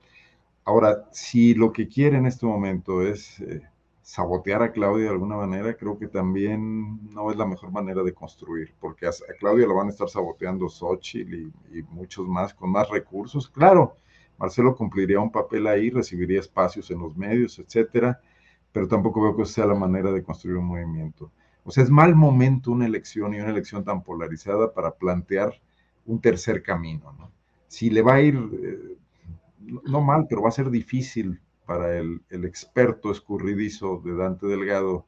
Ahora, si lo que quiere en este momento es eh, sabotear a Claudia de alguna manera, creo que también no es la mejor manera de construir, porque a, Claudia lo van a estar saboteando Xochitl y, muchos más con más recursos. Claro, Marcelo cumpliría un papel ahí, recibiría espacios en los medios, etcétera, pero tampoco veo que sea la manera de construir un movimiento. O sea, es mal momento una elección y una elección tan polarizada para plantear un tercer camino, ¿no? Si le va a ir, eh, no mal, pero va a ser difícil para el, experto escurridizo de Dante Delgado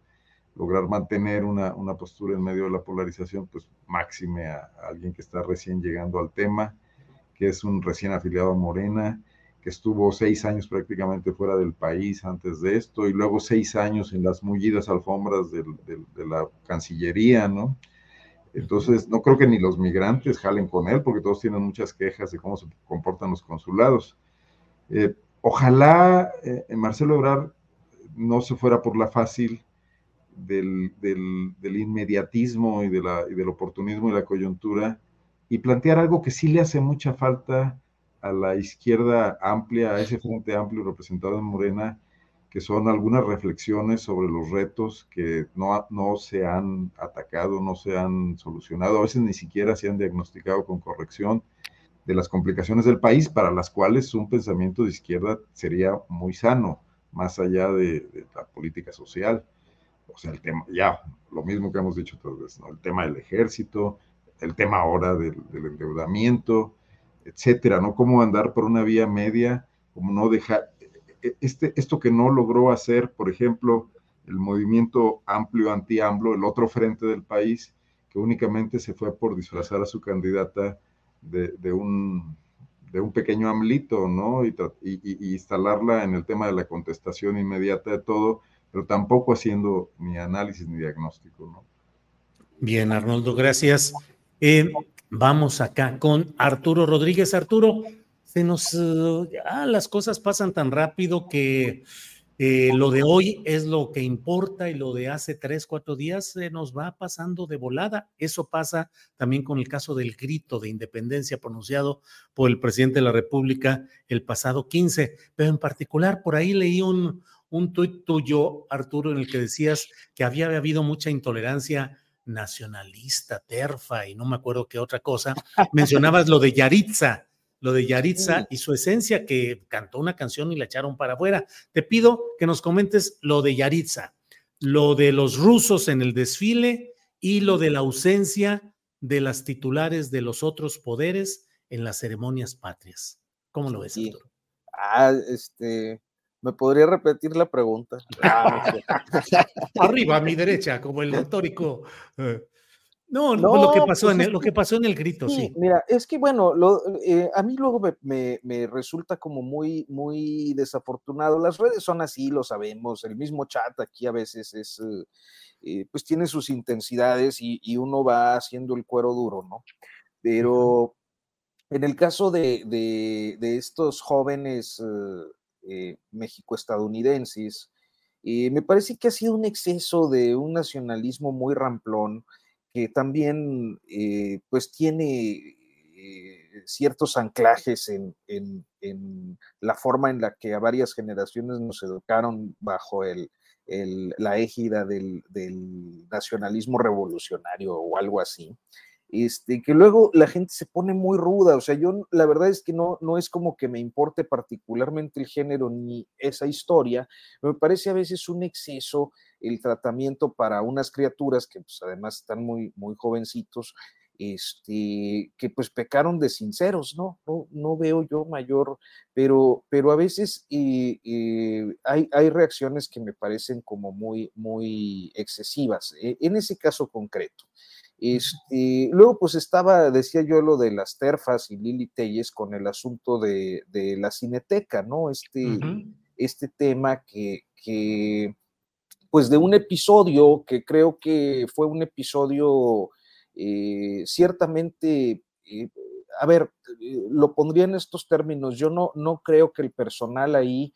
lograr mantener una, postura en medio de la polarización, pues máxime a, alguien que está recién llegando al tema, que es un recién afiliado a Morena, que estuvo seis años prácticamente fuera del país antes de esto, y luego seis años en las mullidas alfombras de, la Cancillería, ¿no? Entonces, no creo que ni los migrantes jalen con él, porque todos tienen muchas quejas de cómo se comportan los consulados. Eh, Ojalá eh, Marcelo Ebrard no se fuera por la fácil del, del, inmediatismo y, y, del oportunismo y la coyuntura y plantear algo que sí le hace mucha falta a la izquierda amplia, a ese frente amplio representado en Morena, que son algunas reflexiones sobre los retos que no, no se han atacado, no se han solucionado, a veces ni siquiera se han diagnosticado con corrección de las complicaciones del país para las cuales un pensamiento de izquierda sería muy sano, más allá de, la política social. O sea, el tema, ya, lo mismo que hemos dicho otras veces, ¿no? el tema del ejército, el tema ahora del, del, endeudamiento, etcétera, ¿no? Cómo andar por una vía media, como no dejar, este, esto que no logró hacer, por ejemplo, el movimiento amplio anti-AMLO, el otro frente del país, que únicamente se fue por disfrazar a su candidata de, de, un, de un pequeño amlito, ¿no? Y, y, y, instalarla en el tema de la contestación inmediata de todo, pero tampoco haciendo ni análisis ni diagnóstico, ¿no? Bien, Arnoldo, gracias. Eh, vamos acá con Arturo Rodríguez. Arturo, se nos, ya las cosas pasan tan rápido que eh, lo de hoy es lo que importa y lo de hace tres, cuatro días se nos va pasando de volada. Eso pasa también con el caso del grito de independencia pronunciado por el presidente de la República el pasado 15. Pero en particular, por ahí leí un, un tuyo, Arturo, en el que decías que había habido mucha intolerancia nacionalista, terfa y no me acuerdo qué otra cosa. Mencionabas lo de Yaritza lo de Yaritza y su esencia, que cantó una canción y la echaron para afuera. Te pido que nos comentes lo de Yaritza, lo de los rusos en el desfile y lo de la ausencia de las titulares de los otros poderes en las ceremonias patrias. ¿Cómo lo ves, sí. Ah, este, ¿me podría repetir la pregunta? Ah, Arriba a mi derecha, como el histórico. Eh, no, no lo, que pasó pues en el, lo que pasó en el grito, sí. sí. Mira, es que bueno, lo, eh, a mí luego me, me, me, resulta como muy, muy desafortunado. Las redes son así, lo sabemos. El mismo chat aquí a veces es, eh, pues tiene sus intensidades y, y, uno va haciendo el cuero duro, ¿no? Pero en el caso de, de, de estos jóvenes eh, México-estadounidenses, eh, me parece que ha sido un exceso de un nacionalismo muy ramplón que también eh, pues tiene eh, ciertos anclajes en, en, en, la forma en la que a varias generaciones nos educaron bajo el, el, la égida del, del, nacionalismo revolucionario o algo así. Este, que luego la gente se pone muy ruda, o sea, yo la verdad es que no, no es como que me importe particularmente el género ni esa historia, me parece a veces un exceso el tratamiento para unas criaturas que pues, además están muy, muy jovencitos este, que pues pecaron de sinceros, ¿no? No, no veo yo mayor, pero, pero a veces hay, hay, reacciones que me parecen como muy, muy excesivas, e, en ese caso concreto. Este, luego, pues estaba, decía yo, lo de las terfas y Lili Telles con el asunto de, la cineteca, ¿no? Este, este tema que, que, pues de un episodio que creo que fue un episodio eh, ciertamente, eh, a ver, eh, lo pondría en estos términos, yo no, no creo que el personal ahí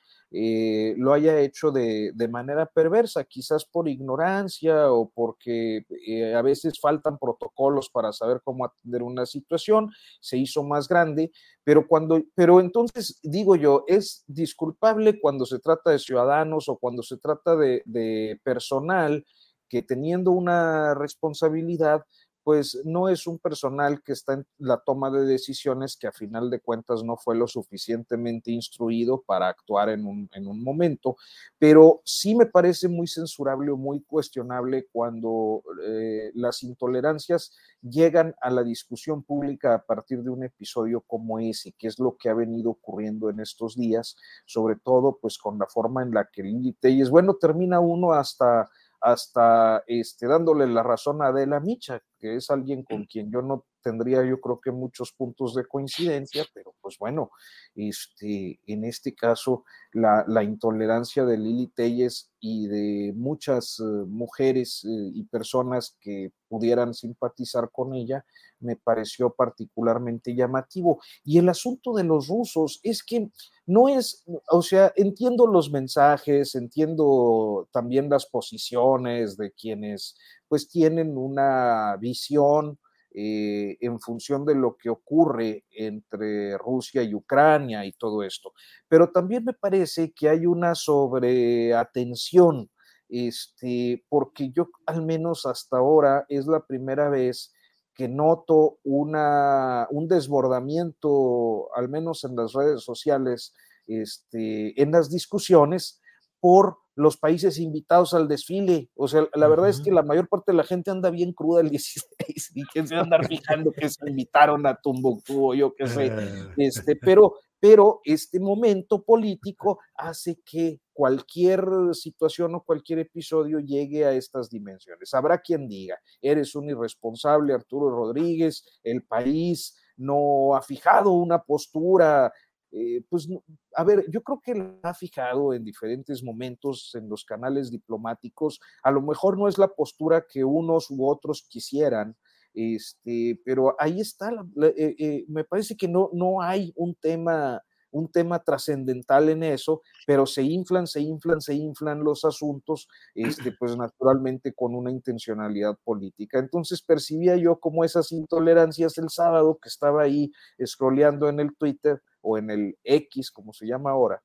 lo haya hecho de, manera perversa, quizás por ignorancia o porque a veces faltan protocolos para saber cómo atender una situación, se hizo más grande, pero cuando, pero entonces digo yo, es disculpable cuando se trata de ciudadanos o cuando se trata de, de personal que teniendo una responsabilidad, pues no es un personal que está en la toma de decisiones que a final de cuentas no fue lo suficientemente instruido para actuar en un, momento, pero sí me parece muy censurable o muy cuestionable cuando eh, las intolerancias llegan a la discusión pública a partir de un episodio como ese, que es lo que ha venido ocurriendo en estos días, sobre todo pues con la forma en la que Lili Telles, bueno, termina uno hasta hasta este, dándole la razón a Adela Micha, que es alguien con quien yo no tendría yo creo que muchos puntos de coincidencia, pero pues bueno, este, en este caso la, intolerancia de Lili Telles y de muchas eh, mujeres eh, y personas que pudieran simpatizar con ella me pareció particularmente llamativo. Y el asunto de los rusos es que no es, o sea, entiendo los mensajes, entiendo también las posiciones de quienes pues tienen una visión eh, en función de lo que ocurre entre Rusia y Ucrania y todo esto. Pero también me parece que hay una sobreatención, este, porque yo al menos hasta ahora es la primera vez que noto una, un desbordamiento, al menos en las redes sociales, este, en las discusiones por los países invitados al desfile. O sea, la verdad es que la mayor parte de la gente anda bien cruda el 16 y que se andar fijando que se invitaron a Tumbuktu o yo qué sé. Ah. Este, pero, pero este momento político hace que cualquier situación o cualquier episodio llegue a estas dimensiones. Habrá quien diga, eres un irresponsable, Arturo Rodríguez, el país no ha fijado una postura eh, pues, a ver, yo creo que la ha fijado en diferentes momentos en los canales diplomáticos. A lo mejor no es la postura que unos u otros quisieran, este, pero ahí está. Eh, eh, me parece que no, no hay un tema un tema trascendental en eso, pero se inflan, se inflan, se inflan los asuntos, este, pues naturalmente con una intencionalidad política. Entonces percibía yo como esas intolerancias el sábado que estaba ahí scrolleando en el Twitter, o en el X, como se llama ahora.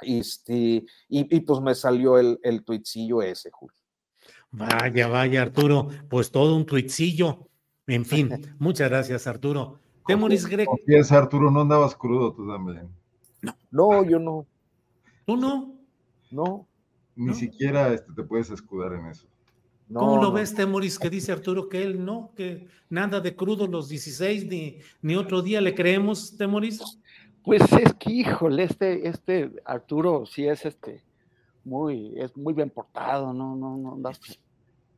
Este, y, pues me salió el, el tuitcillo ese, Julio. Vaya, vaya, Arturo, pues todo un tuitcillo. En fin, muchas gracias, Arturo. Temoris Greco. Confiesa, Arturo, no andabas crudo tú también. No, no yo no. ¿Tú no? No. Ni siquiera este, te puedes escudar en eso. ¿Cómo lo ves, Temoris, que dice Arturo que él no, que nada de crudo los 16, ni, ni otro día le creemos, Temoris? Pues es que, híjole, este, este Arturo sí es este muy, es muy bien portado, no, no, no, es,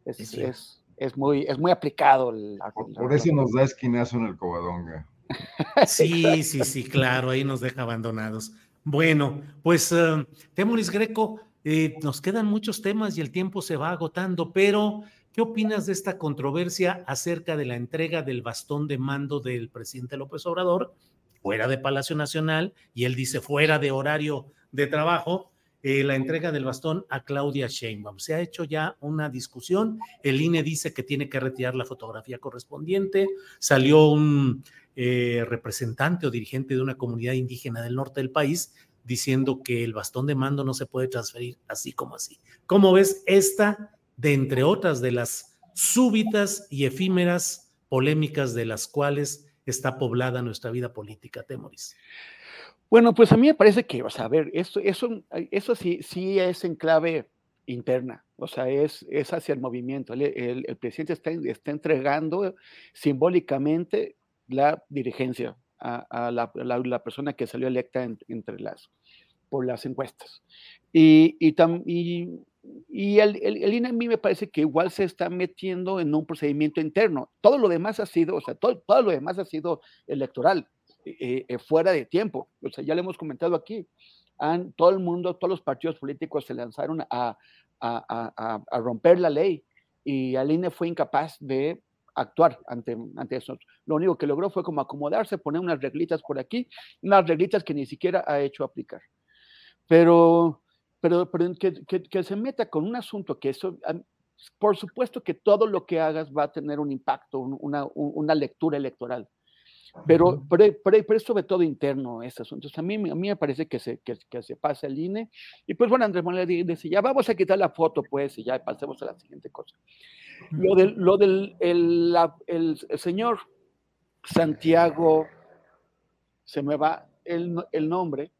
es, es, muy, es muy aplicado. El, por, eso nos da esquinazo en el cobadonga. Sí, sí, sí, claro, ahí nos deja abandonados. Bueno, pues uh, Temoris Greco, eh, nos quedan muchos temas y el tiempo se va agotando, pero ¿qué opinas de esta controversia acerca de la entrega del bastón de mando del presidente López Obrador fuera de Palacio Nacional y él dice fuera de horario de trabajo, eh, la entrega del bastón a Claudia Sheinbaum. Se ha hecho ya una discusión, el INE dice que tiene que retirar la fotografía correspondiente, salió un eh, representante o dirigente de una comunidad indígena del norte del país diciendo que el bastón de mando no se puede transferir así como así. ¿Cómo ves esta de entre otras de las súbitas y efímeras polémicas de las cuales está poblada nuestra vida política, Temoris. Bueno, pues a mí me parece que, o sea, a ver, eso, eso, eso sí, sí es en clave interna, o sea, es, es hacia el movimiento. El, el, presidente está, está, entregando simbólicamente la dirigencia a, a la, la, persona que salió electa entre las, por las encuestas. Y, y, y, y el, el, el, INE a mí me parece que igual se está metiendo en un procedimiento interno. Todo lo demás ha sido, o sea, todo, todo lo demás ha sido electoral, eh, eh, fuera de tiempo. O sea, ya lo hemos comentado aquí. Han, todo el mundo, todos los partidos políticos se lanzaron a, a, a, romper la ley y el INE fue incapaz de actuar ante, ante eso. Lo único que logró fue como acomodarse, poner unas reglitas por aquí, unas reglitas que ni siquiera ha hecho aplicar. Pero, pero, pero que, que, que se meta con un asunto que eso, por supuesto que todo lo que hagas va a tener un impacto, una, una lectura electoral. Pero, pero, pero, es sobre todo interno ese asunto. a, mí, a mí me parece que se, que, que se pasa el INE. Y pues bueno, Andrés Manuel dice, ya vamos a quitar la foto, pues, y ya pasemos a la siguiente cosa. Lo del, lo del el, la, el, el señor Santiago, se me va el, el, nombre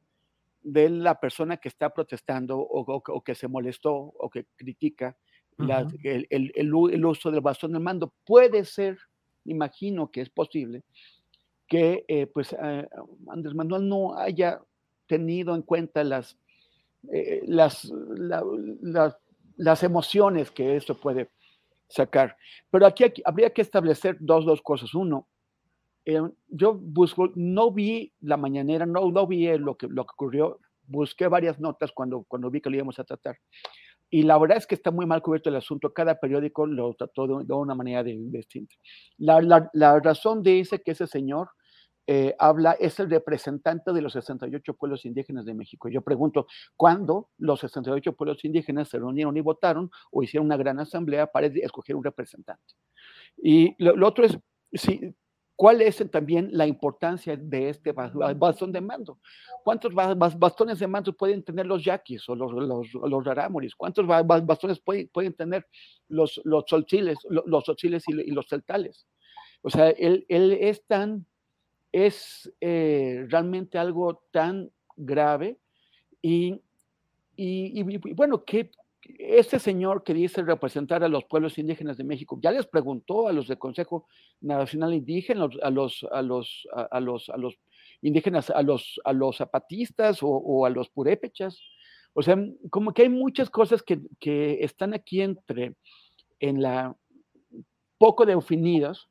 de la persona que está protestando o, o, o que se molestó o que critica uh -huh. la, el, el, el, uso del bastón de mando. Puede ser, imagino que es posible, que eh, pues eh, Andrés Manuel no haya tenido en cuenta las, eh, las, la, la, las emociones que esto puede sacar. Pero aquí, aquí habría que establecer dos, dos cosas. Uno, eh, yo busco, no vi la mañanera, no, no vi lo que, lo que ocurrió, busqué varias notas cuando, cuando vi que lo íbamos a tratar. Y la verdad es que está muy mal cubierto el asunto. Cada periódico lo trató de, una manera distinta. La, la, la, razón dice que ese señor eh, habla, es el representante de los 68 pueblos indígenas de México. Yo pregunto, ¿cuándo los 68 pueblos indígenas se reunieron y votaron o hicieron una gran asamblea para escoger un representante? Y lo, otro es, ¿cuál es también la importancia de este bastón de mando? ¿Cuántos bastones de mando pueden tener los yaquis o los, los? ¿Cuántos bastones pueden, tener los, los los, los y, los celtales? O sea, él es tan es eh, realmente algo tan grave y, y, bueno, que este señor que dice representar a los pueblos indígenas de México, ya les preguntó a los del Consejo Nacional Indígena, a los, a los, a los, a los indígenas, a los, a los zapatistas o, o a los purépechas. O sea, como que hay muchas cosas que, que están aquí entre, en la, poco definidas,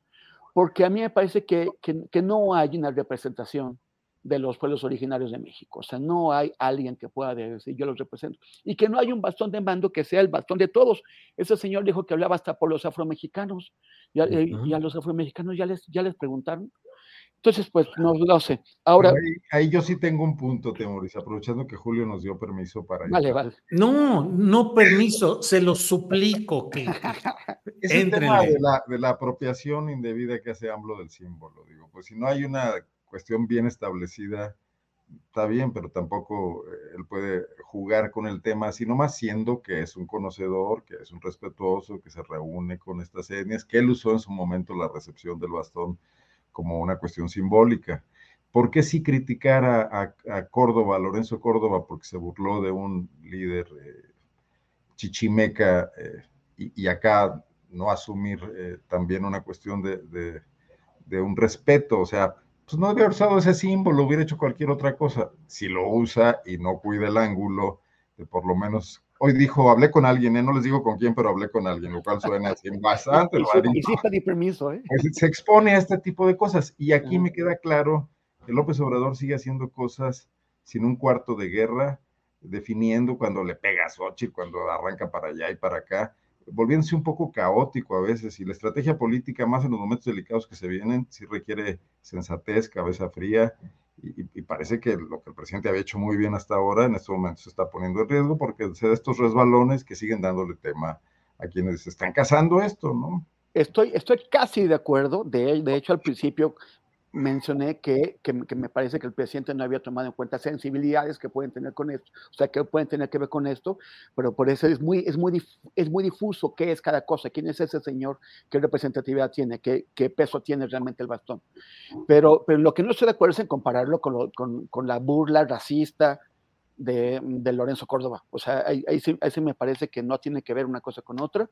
porque a mí me parece que, que, que, no hay una representación de los pueblos originarios de México. O sea, no hay alguien que pueda decir yo los represento. Y que no hay un bastón de mando que sea el bastón de todos. Ese señor dijo que hablaba hasta por los afromexicanos. Y a, uh -huh. y a los afromexicanos ya les, ya les preguntaron. Entonces, pues no lo sé. Ahora. Ahí, ahí, yo sí tengo un punto, Temoris, aprovechando que Julio nos dio permiso para. Vale, vale. No, no permiso, se lo suplico que. es el tema de la, de la, apropiación indebida que hace AMLO del símbolo. Digo, pues si no hay una cuestión bien establecida, está bien, pero tampoco eh, él puede jugar con el tema, sino más siendo que es un conocedor, que es un respetuoso, que se reúne con estas etnias, que él usó en su momento la recepción del bastón como una cuestión simbólica. ¿Por qué sí criticar a, Córdoba, a Lorenzo Córdoba, porque se burló de un líder eh, chichimeca eh, y, acá no asumir eh, también una cuestión de, un respeto? O sea, pues no había usado ese símbolo, hubiera hecho cualquier otra cosa. Si lo usa y no cuida el ángulo, de por lo menos hoy dijo, hablé con alguien, ¿eh? no les digo con quién, pero hablé con alguien, lo cual suena así bastante. y, sí, y sí pedí permiso, ¿eh? Pues se expone a este tipo de cosas. Y aquí me queda claro que López Obrador sigue haciendo cosas sin un cuarto de guerra, definiendo cuando le pega a Xochitl, cuando arranca para allá y para acá, volviéndose un poco caótico a veces. Y la estrategia política, más en los momentos delicados que se vienen, sí requiere sensatez, cabeza fría y, parece que lo que el presidente había hecho muy bien hasta ahora, en estos momentos se está poniendo en riesgo porque se da estos resbalones que siguen dándole tema a quienes están cazando esto, ¿no? Estoy, estoy casi de acuerdo. De, de hecho, al principio mencioné que, que, me parece que el presidente no había tomado en cuenta sensibilidades que pueden tener con esto, o sea, que pueden tener que ver con esto, pero por eso es muy, es muy, es muy difuso qué es cada cosa, quién es ese señor, qué representatividad tiene, qué, qué peso tiene realmente el bastón. Pero, pero lo que no estoy de acuerdo es en compararlo con, lo, con, con la burla racista de, Lorenzo Córdoba. O sea, ahí, sí, me parece que no tiene que ver una cosa con otra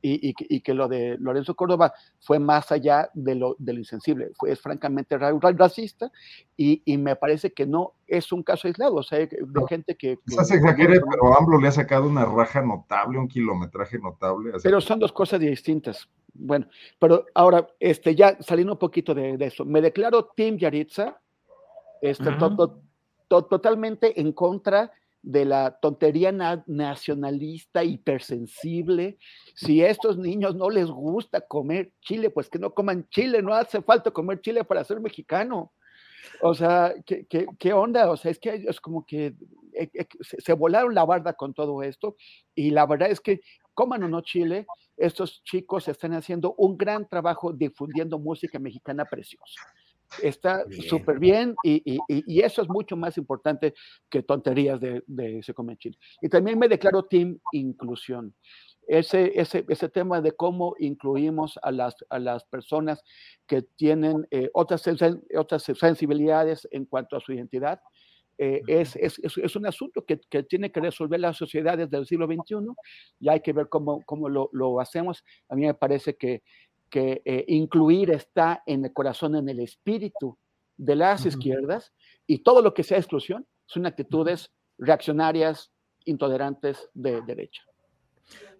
y, que lo de Lorenzo Córdoba fue más allá de lo, de insensible, fue, es francamente racista y, me parece que no es un caso aislado, o sea, de gente que... que se exagere, pero AMLO le ha sacado una raja notable, un kilometraje notable. Pero son dos cosas distintas. Bueno, pero ahora, este, ya saliendo un poquito de, eso, me declaro Tim Yaritza, este, totalmente en contra de la tontería nacionalista hipersensible. Si a estos niños no les gusta comer chile, pues que no coman chile, no hace falta comer chile para ser mexicano. O sea, ¿qué, qué, onda? O sea, es que es como que eh, eh, se volaron la barda con todo esto y la verdad es que coman o no chile, estos chicos están haciendo un gran trabajo difundiendo música mexicana preciosa. Está súper bien y, y, eso es mucho más importante que tonterías de, de se come chile. Y también me declaro Team Inclusión. Ese, ese, ese, tema de cómo incluimos a las, a las personas que tienen eh, otras, otras sensibilidades en cuanto a su identidad, eh, es, es, es, un asunto que, que, tiene que resolver las sociedades del siglo XXI y hay que ver cómo, cómo lo, lo, hacemos. A mí me parece que que eh, incluir está en el corazón, en el espíritu de las izquierdas, y todo lo que sea exclusión son actitudes reaccionarias, intolerantes de derecha.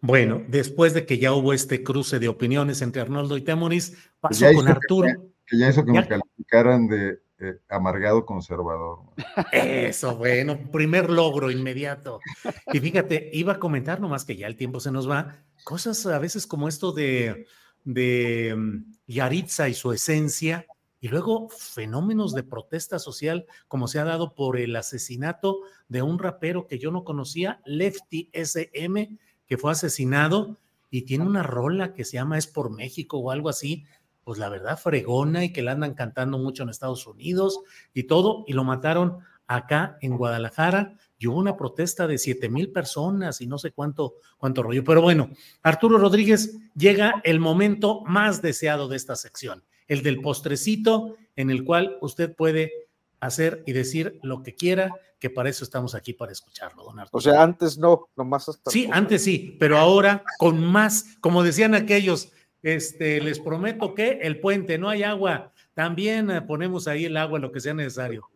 Bueno, después de que ya hubo este cruce de opiniones entre Arnoldo y Temoris, pasó con Arturo. Que, ya hizo que me calificaran de eh, amargado conservador. Eso, bueno, primer logro inmediato. Y fíjate, iba a comentar nomás que ya el tiempo se nos va, cosas a veces como esto de de mm, Yaritza y su esencia, y luego fenómenos de protesta social como se ha dado por el asesinato de un rapero que yo no conocía, Lefty SM, que fue asesinado y tiene una rola que se llama Es por México o algo así, pues la verdad fregona y que la andan cantando mucho en Estados Unidos y todo, y lo mataron acá en Guadalajara y hubo una protesta de siete mil personas y no sé cuánto, cuánto rollo. Pero bueno, Arturo Rodríguez, llega el momento más deseado de esta sección, el del postrecito en el cual usted puede hacer y decir lo que quiera, que para eso estamos aquí, para escucharlo, don Arturo. O sea, antes no, nomás hasta... Sí, antes sí, pero ahora con más, como decían aquellos, este, les prometo que el puente, no hay agua, también eh, ponemos ahí el agua, lo que sea necesario.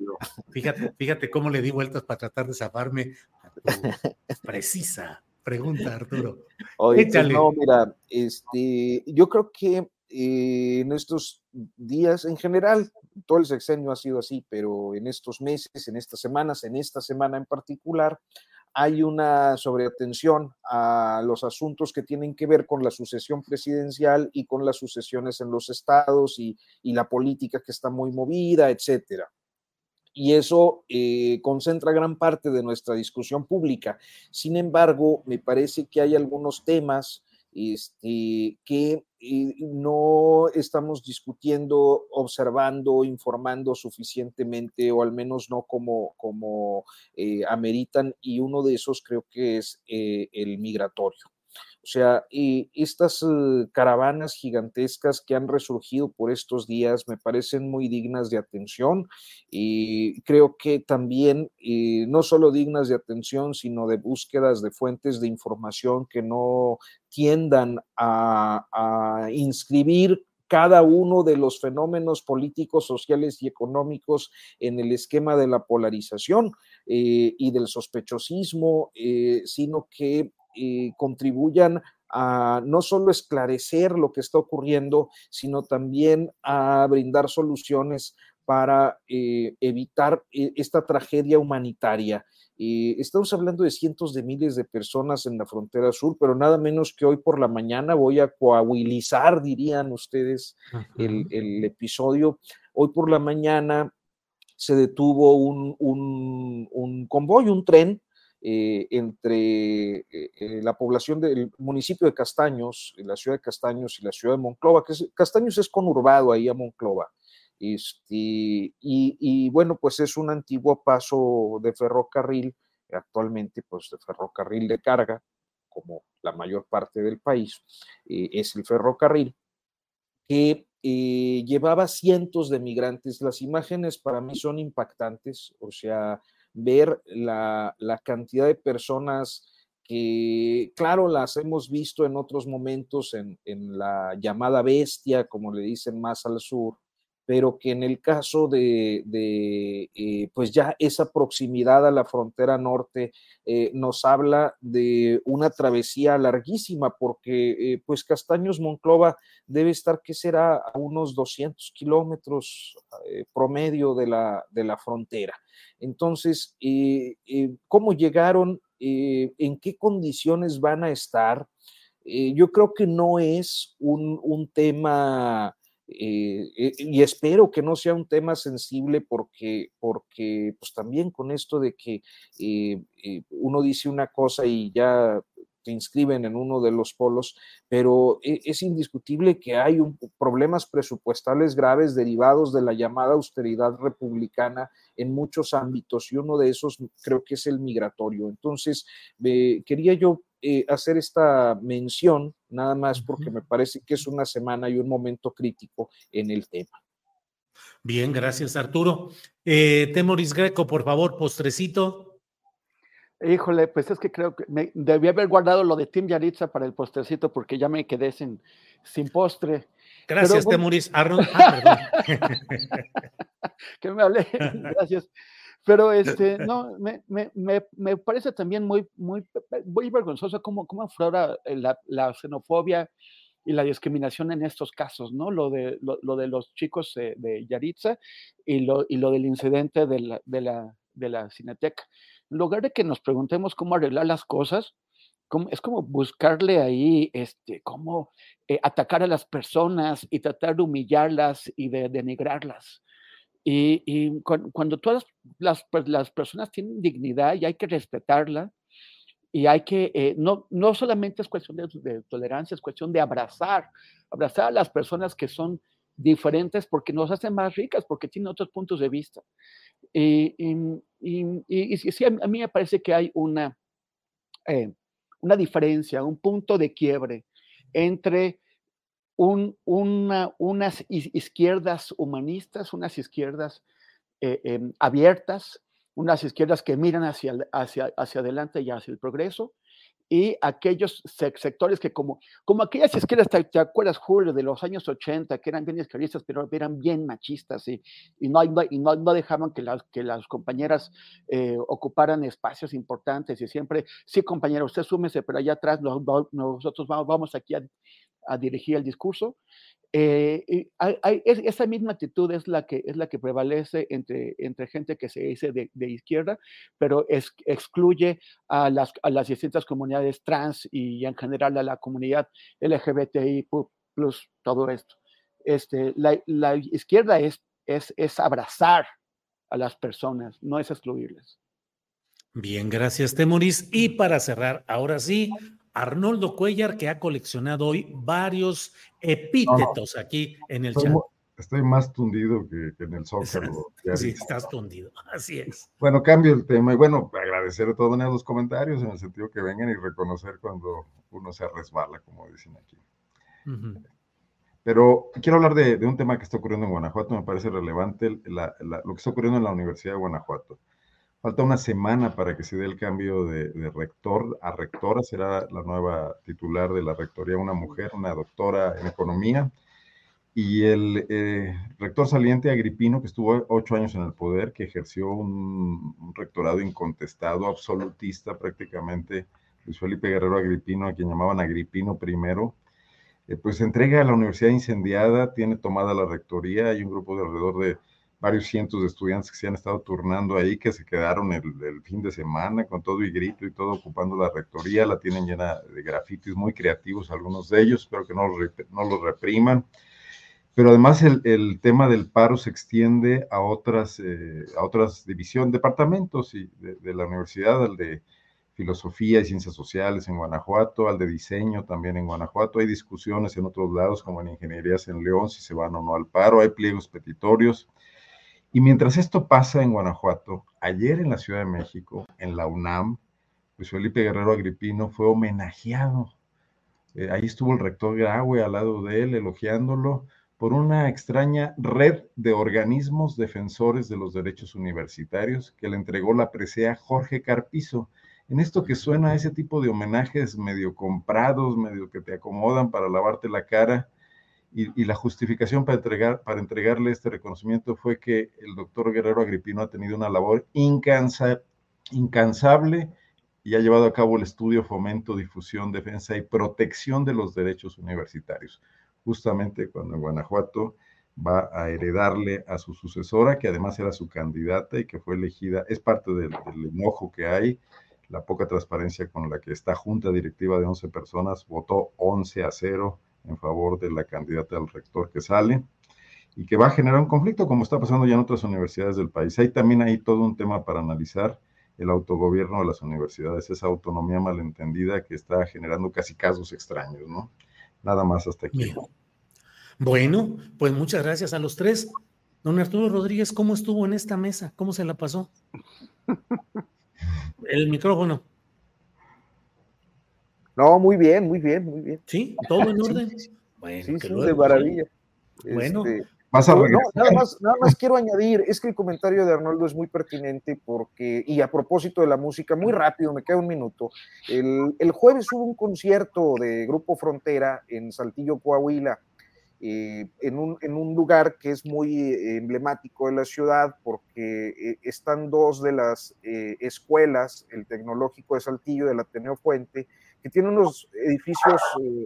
Fíjate, fíjate cómo le di vueltas para tratar de zafarme precisa pregunta, Arturo. Oye, pues no, mira, este, yo creo que eh, en estos días, en general, todo el sexenio ha sido así, pero en estos meses, en estas semanas, en esta semana en particular, hay una sobreatención a los asuntos que tienen que ver con la sucesión presidencial y con las sucesiones en los estados y, la política que está muy movida, etcétera. Y eso eh, concentra gran parte de nuestra discusión pública. Sin embargo, me parece que hay algunos temas este, que eh, no estamos discutiendo, observando, informando suficientemente, o al menos no como, como eh, ameritan, y uno de esos creo que es eh, el migratorio. O sea, estas eh, caravanas gigantescas que han resurgido por estos días me parecen muy dignas de atención y creo que también eh, no solo dignas de atención, sino de búsquedas de fuentes de información que no tiendan a, inscribir cada uno de los fenómenos políticos, sociales y económicos en el esquema de la polarización eh, y del sospechosismo, sino que eh, contribuyan a no solo esclarecer lo que está ocurriendo, sino también a brindar soluciones para eh, evitar eh, esta tragedia humanitaria. estamos hablando de cientos de miles de personas en la frontera sur, pero nada menos que hoy por la mañana voy a coahuilizar, dirían ustedes, el, episodio. Hoy por la mañana se detuvo un, un, un convoy, un tren eh, entre eh, eh, la población del municipio de Castaños, la ciudad de Castaños y la ciudad de Monclova, que Castaños es conurbado ahí a Monclova. Este, y, bueno, pues es un antiguo paso de ferrocarril, actualmente pues de ferrocarril de carga, como la mayor parte del país, es el ferrocarril, que llevaba cientos de migrantes. Las imágenes para mí son impactantes, o sea, ver la, la cantidad de personas que, claro, las hemos visto en otros momentos en, en, la llamada bestia, como le dicen más al sur, pero que en el caso de, de eh, pues ya esa proximidad a la frontera norte eh, nos habla de una travesía larguísima, porque eh, pues Castaños Monclova debe estar, ¿qué será?, a unos 200 kilómetros promedio de la, de la frontera. Entonces, ¿cómo llegaron? ¿En qué condiciones van a estar? yo creo que no es un, un tema eh, eh, y espero que no sea un tema sensible porque, porque pues también con esto de que eh, uno dice una cosa y ya te inscriben en uno de los polos, pero es indiscutible que hay un, problemas presupuestales graves derivados de la llamada austeridad republicana en muchos ámbitos y uno de esos creo que es el migratorio. Entonces, quería yo eh, hacer esta mención, nada más porque me parece que es una semana y un momento crítico en el tema. Bien, gracias Arturo. Eh, Temoris Greco, por favor, postrecito. Híjole, pues es que creo que me debí haber guardado lo de Tim Yaritza para el postrecito porque ya me quedé sin, sin postre. Gracias, Temoris. Arnold. Ah, que me hablé. Gracias. Pero este, no, me, me, me, parece también muy, muy, muy vergonzoso cómo, cómo aflora eh, la, la, xenofobia y la discriminación en estos casos, ¿no? Lo de, lo, de los chicos de Yaritza y lo, y lo del incidente de la, de la, de la Cineteca. En lugar de que nos preguntemos cómo arreglar las cosas, es como buscarle ahí, este, cómo eh, atacar a las personas y tratar de humillarlas y de denigrarlas. Y, cuando, todas las, pues, las, personas tienen dignidad y hay que respetarla, y hay que, eh, no, no solamente es cuestión de, tolerancia, es cuestión de abrazar, abrazar a las personas que son diferentes porque nos hacen más ricas, porque tienen otros puntos de vista. Y, y, sí, a mí me parece que hay una, eh, una diferencia, un punto de quiebre entre unas izquierdas humanistas, unas izquierdas eh, em, abiertas, unas izquierdas que miran hacia, hacia, hacia adelante y hacia el progreso, y aquellos sectores que como, como aquellas izquierdas, ¿te, acuerdas, Julio, de los años 80, que eran bien izquierdistas, pero eran bien machistas y, y, no, y no, no, dejaban que las, que las compañeras eh, ocuparan espacios importantes y siempre, sí, compañera, usted súmese, pero allá atrás nosotros vamos, vamos aquí a, a dirigir el discurso. Eh, hay, esa misma actitud es la que, es la que prevalece entre, entre gente que se dice de, izquierda, pero excluye a las, a las distintas comunidades trans y en general a la comunidad LGBTI plus todo esto. Este, la, izquierda es, es, es abrazar a las personas, no es excluirles. Bien, gracias, Temoris. Y para cerrar, ahora sí, Arnoldo Cuellar, que ha coleccionado hoy varios epítetos aquí en el chat. Estoy más tundido que, en el Zócalo. Sí, estás tundido, así es. Bueno, cambio el tema y bueno, agradecer de todas maneras los comentarios en el sentido que vengan y reconocer cuando uno se resbala, como dicen aquí. Pero quiero hablar de, un tema que está ocurriendo en Guanajuato, me parece relevante lo que está ocurriendo en la Universidad de Guanajuato. Falta una semana para que se dé el cambio de, rector a rectora. Será la nueva titular de la rectoría, una mujer, una doctora en economía. Y el eh, rector saliente Agripino, que estuvo ocho años en el poder, que ejerció un, rectorado incontestado, absolutista prácticamente, Luis Felipe Guerrero Agripino, a quien llamaban Agripino primero, eh, pues entrega a la universidad incendiada, tiene tomada la rectoría, hay un grupo de alrededor de varios cientos de estudiantes que se han estado turnando ahí, que se quedaron el, fin de semana con todo y grito y todo ocupando la rectoría, la tienen llena de grafitis muy creativos algunos de ellos, espero que no no los repriman. Pero además el, el, tema del paro se extiende a otras, eh, a otras divisiones, departamentos y de, la universidad, al de filosofía y ciencias sociales en Guanajuato, al de diseño también en Guanajuato. Hay discusiones en otros lados, como en ingenierías en León, si se van o no al paro. Hay pliegos petitorios. Y mientras esto pasa en Guanajuato, ayer en la Ciudad de México, en la UNAM, Luis Felipe Guerrero Agripino fue homenajeado. Eh, ahí estuvo el rector Graue al lado de él, elogiándolo, por una extraña red de organismos defensores de los derechos universitarios que le entregó la presea Jorge Carpizo. En esto que suena a ese tipo de homenajes medio comprados, medio que te acomodan para lavarte la cara, y, la justificación para, entregar, para entregarle este reconocimiento fue que el doctor Guerrero Agripino ha tenido una labor incansa, incansable y ha llevado a cabo el estudio, fomento, difusión, defensa y protección de los derechos universitarios justamente cuando en Guanajuato va a heredarle a su sucesora, que además era su candidata y que fue elegida, es parte del, enojo que hay, la poca transparencia con la que esta junta directiva de 11 personas votó 11 a 0 en favor de la candidata al rector que sale y que va a generar un conflicto como está pasando ya en otras universidades del país. Hay también ahí todo un tema para analizar el autogobierno de las universidades, esa autonomía malentendida que está generando casi casos extraños, ¿no? Nada más hasta aquí. Bueno, pues muchas gracias a los tres. Don Arturo Rodríguez, ¿cómo estuvo en esta mesa? ¿Cómo se la pasó? El micrófono. No, muy bien, muy bien, muy bien. Sí, todo en orden. Bueno, sí, sí, de maravilla. Bueno, este, nada, más, nada más quiero añadir, es que el comentario de Arnoldo es muy pertinente porque, y a propósito de la música, muy rápido, me queda un minuto. El, el jueves hubo un concierto de Grupo Frontera en Saltillo, Coahuila, eh, en, un, en, un, lugar que es muy eh, emblemático de la ciudad porque eh, están dos de las escuelas, el Tecnológico de Saltillo, del Ateneo Fuente, que tienen unos edificios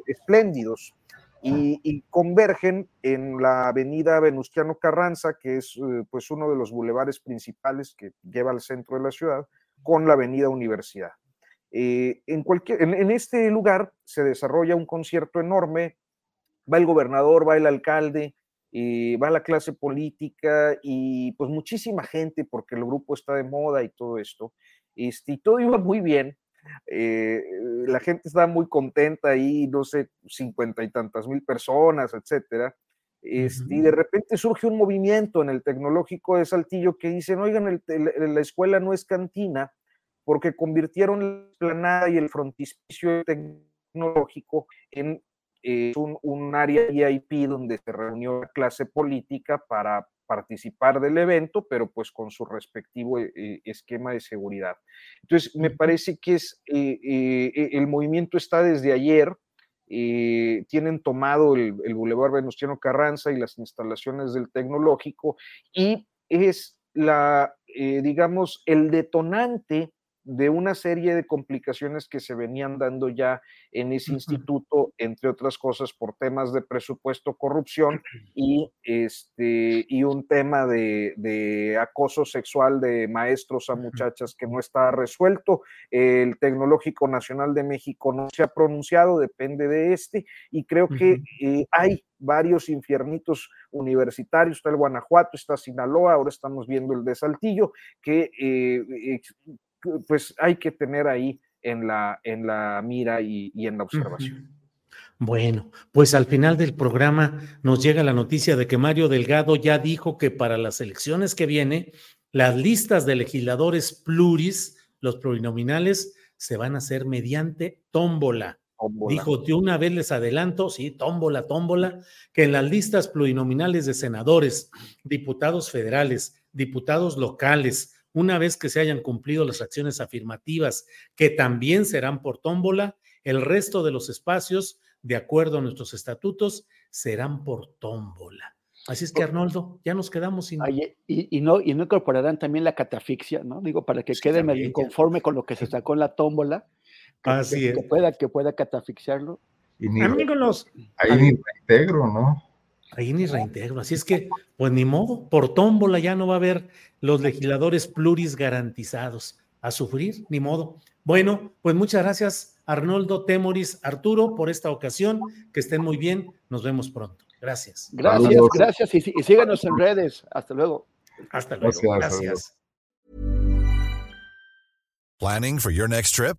espléndidos y, convergen en la avenida Venustiano Carranza, que es eh, pues uno de los bulevares principales que lleva al centro de la ciudad, con la avenida Universidad. Eh, en, cualquier, en, este lugar se desarrolla un concierto enorme, va el gobernador, va el alcalde, eh, va la clase política y pues muchísima gente porque el grupo está de moda y todo esto. Este, y todo iba muy bien eh, la gente está muy contenta ahí, no sé, cincuenta y tantas mil personas, etcétera. Este, y de repente surge un movimiento en el tecnológico de Saltillo que dicen, oigan, la escuela no es cantina porque convirtieron la planada y el frontispicio tecnológico en eh, un, un, área VIP donde se reunió la clase política para participar del evento, pero pues con su respectivo eh, eh, esquema de seguridad. Entonces, me parece que es, eh, el movimiento está desde ayer, tienen tomado el, el Boulevard Venustiano Carranza y las instalaciones del tecnológico y es la, digamos, el detonante de una serie de complicaciones que se venían dando ya en ese instituto, entre otras cosas por temas de presupuesto, corrupción y, este, y un tema de, acoso sexual de maestros a muchachas que no está resuelto. El Tecnológico Nacional de México no se ha pronunciado, depende de este, y creo que eh, hay varios infiernitos universitarios, está el Guanajuato, está Sinaloa, ahora estamos viendo el de Saltillo, que eh, pues hay que tener ahí en la, en la mira y, en la observación. Bueno, pues al final del programa nos llega la noticia de que Mario Delgado ya dijo que para las elecciones que viene, las listas de legisladores pluris, los plurinominales, se van a hacer mediante tómbola. Dijo, de una vez les adelanto, sí, tómbola, tómbola, que en las listas plurinominales de senadores, diputados federales, diputados locales, una vez que se hayan cumplido las acciones afirmativas, que también serán por tómbola, el resto de los espacios, de acuerdo a nuestros estatutos, serán por tómbola. Así es que, Arnoldo, ya nos quedamos sin. y, no, y no incorporarán también la catafixia, ¿no? Digo, para que quede medio conforme con lo que se sacó en la tómbola. Que, Así que, pueda, que pueda catafixiarlo. Y ni, Amigos, ahí ni reintegro, ¿no? Ahí ni reintegro. Así es que, pues ni modo, por tómbola ya no va a haber los legisladores pluris garantizados. A sufrir, ni modo. Bueno, pues muchas gracias, Arnoldo Temoris, Arturo, por esta ocasión. Que estén muy bien. Nos vemos pronto. Gracias. Gracias, gracias. Y, y síganos en redes. Hasta luego. Hasta luego. Gracias. Planning for your next trip?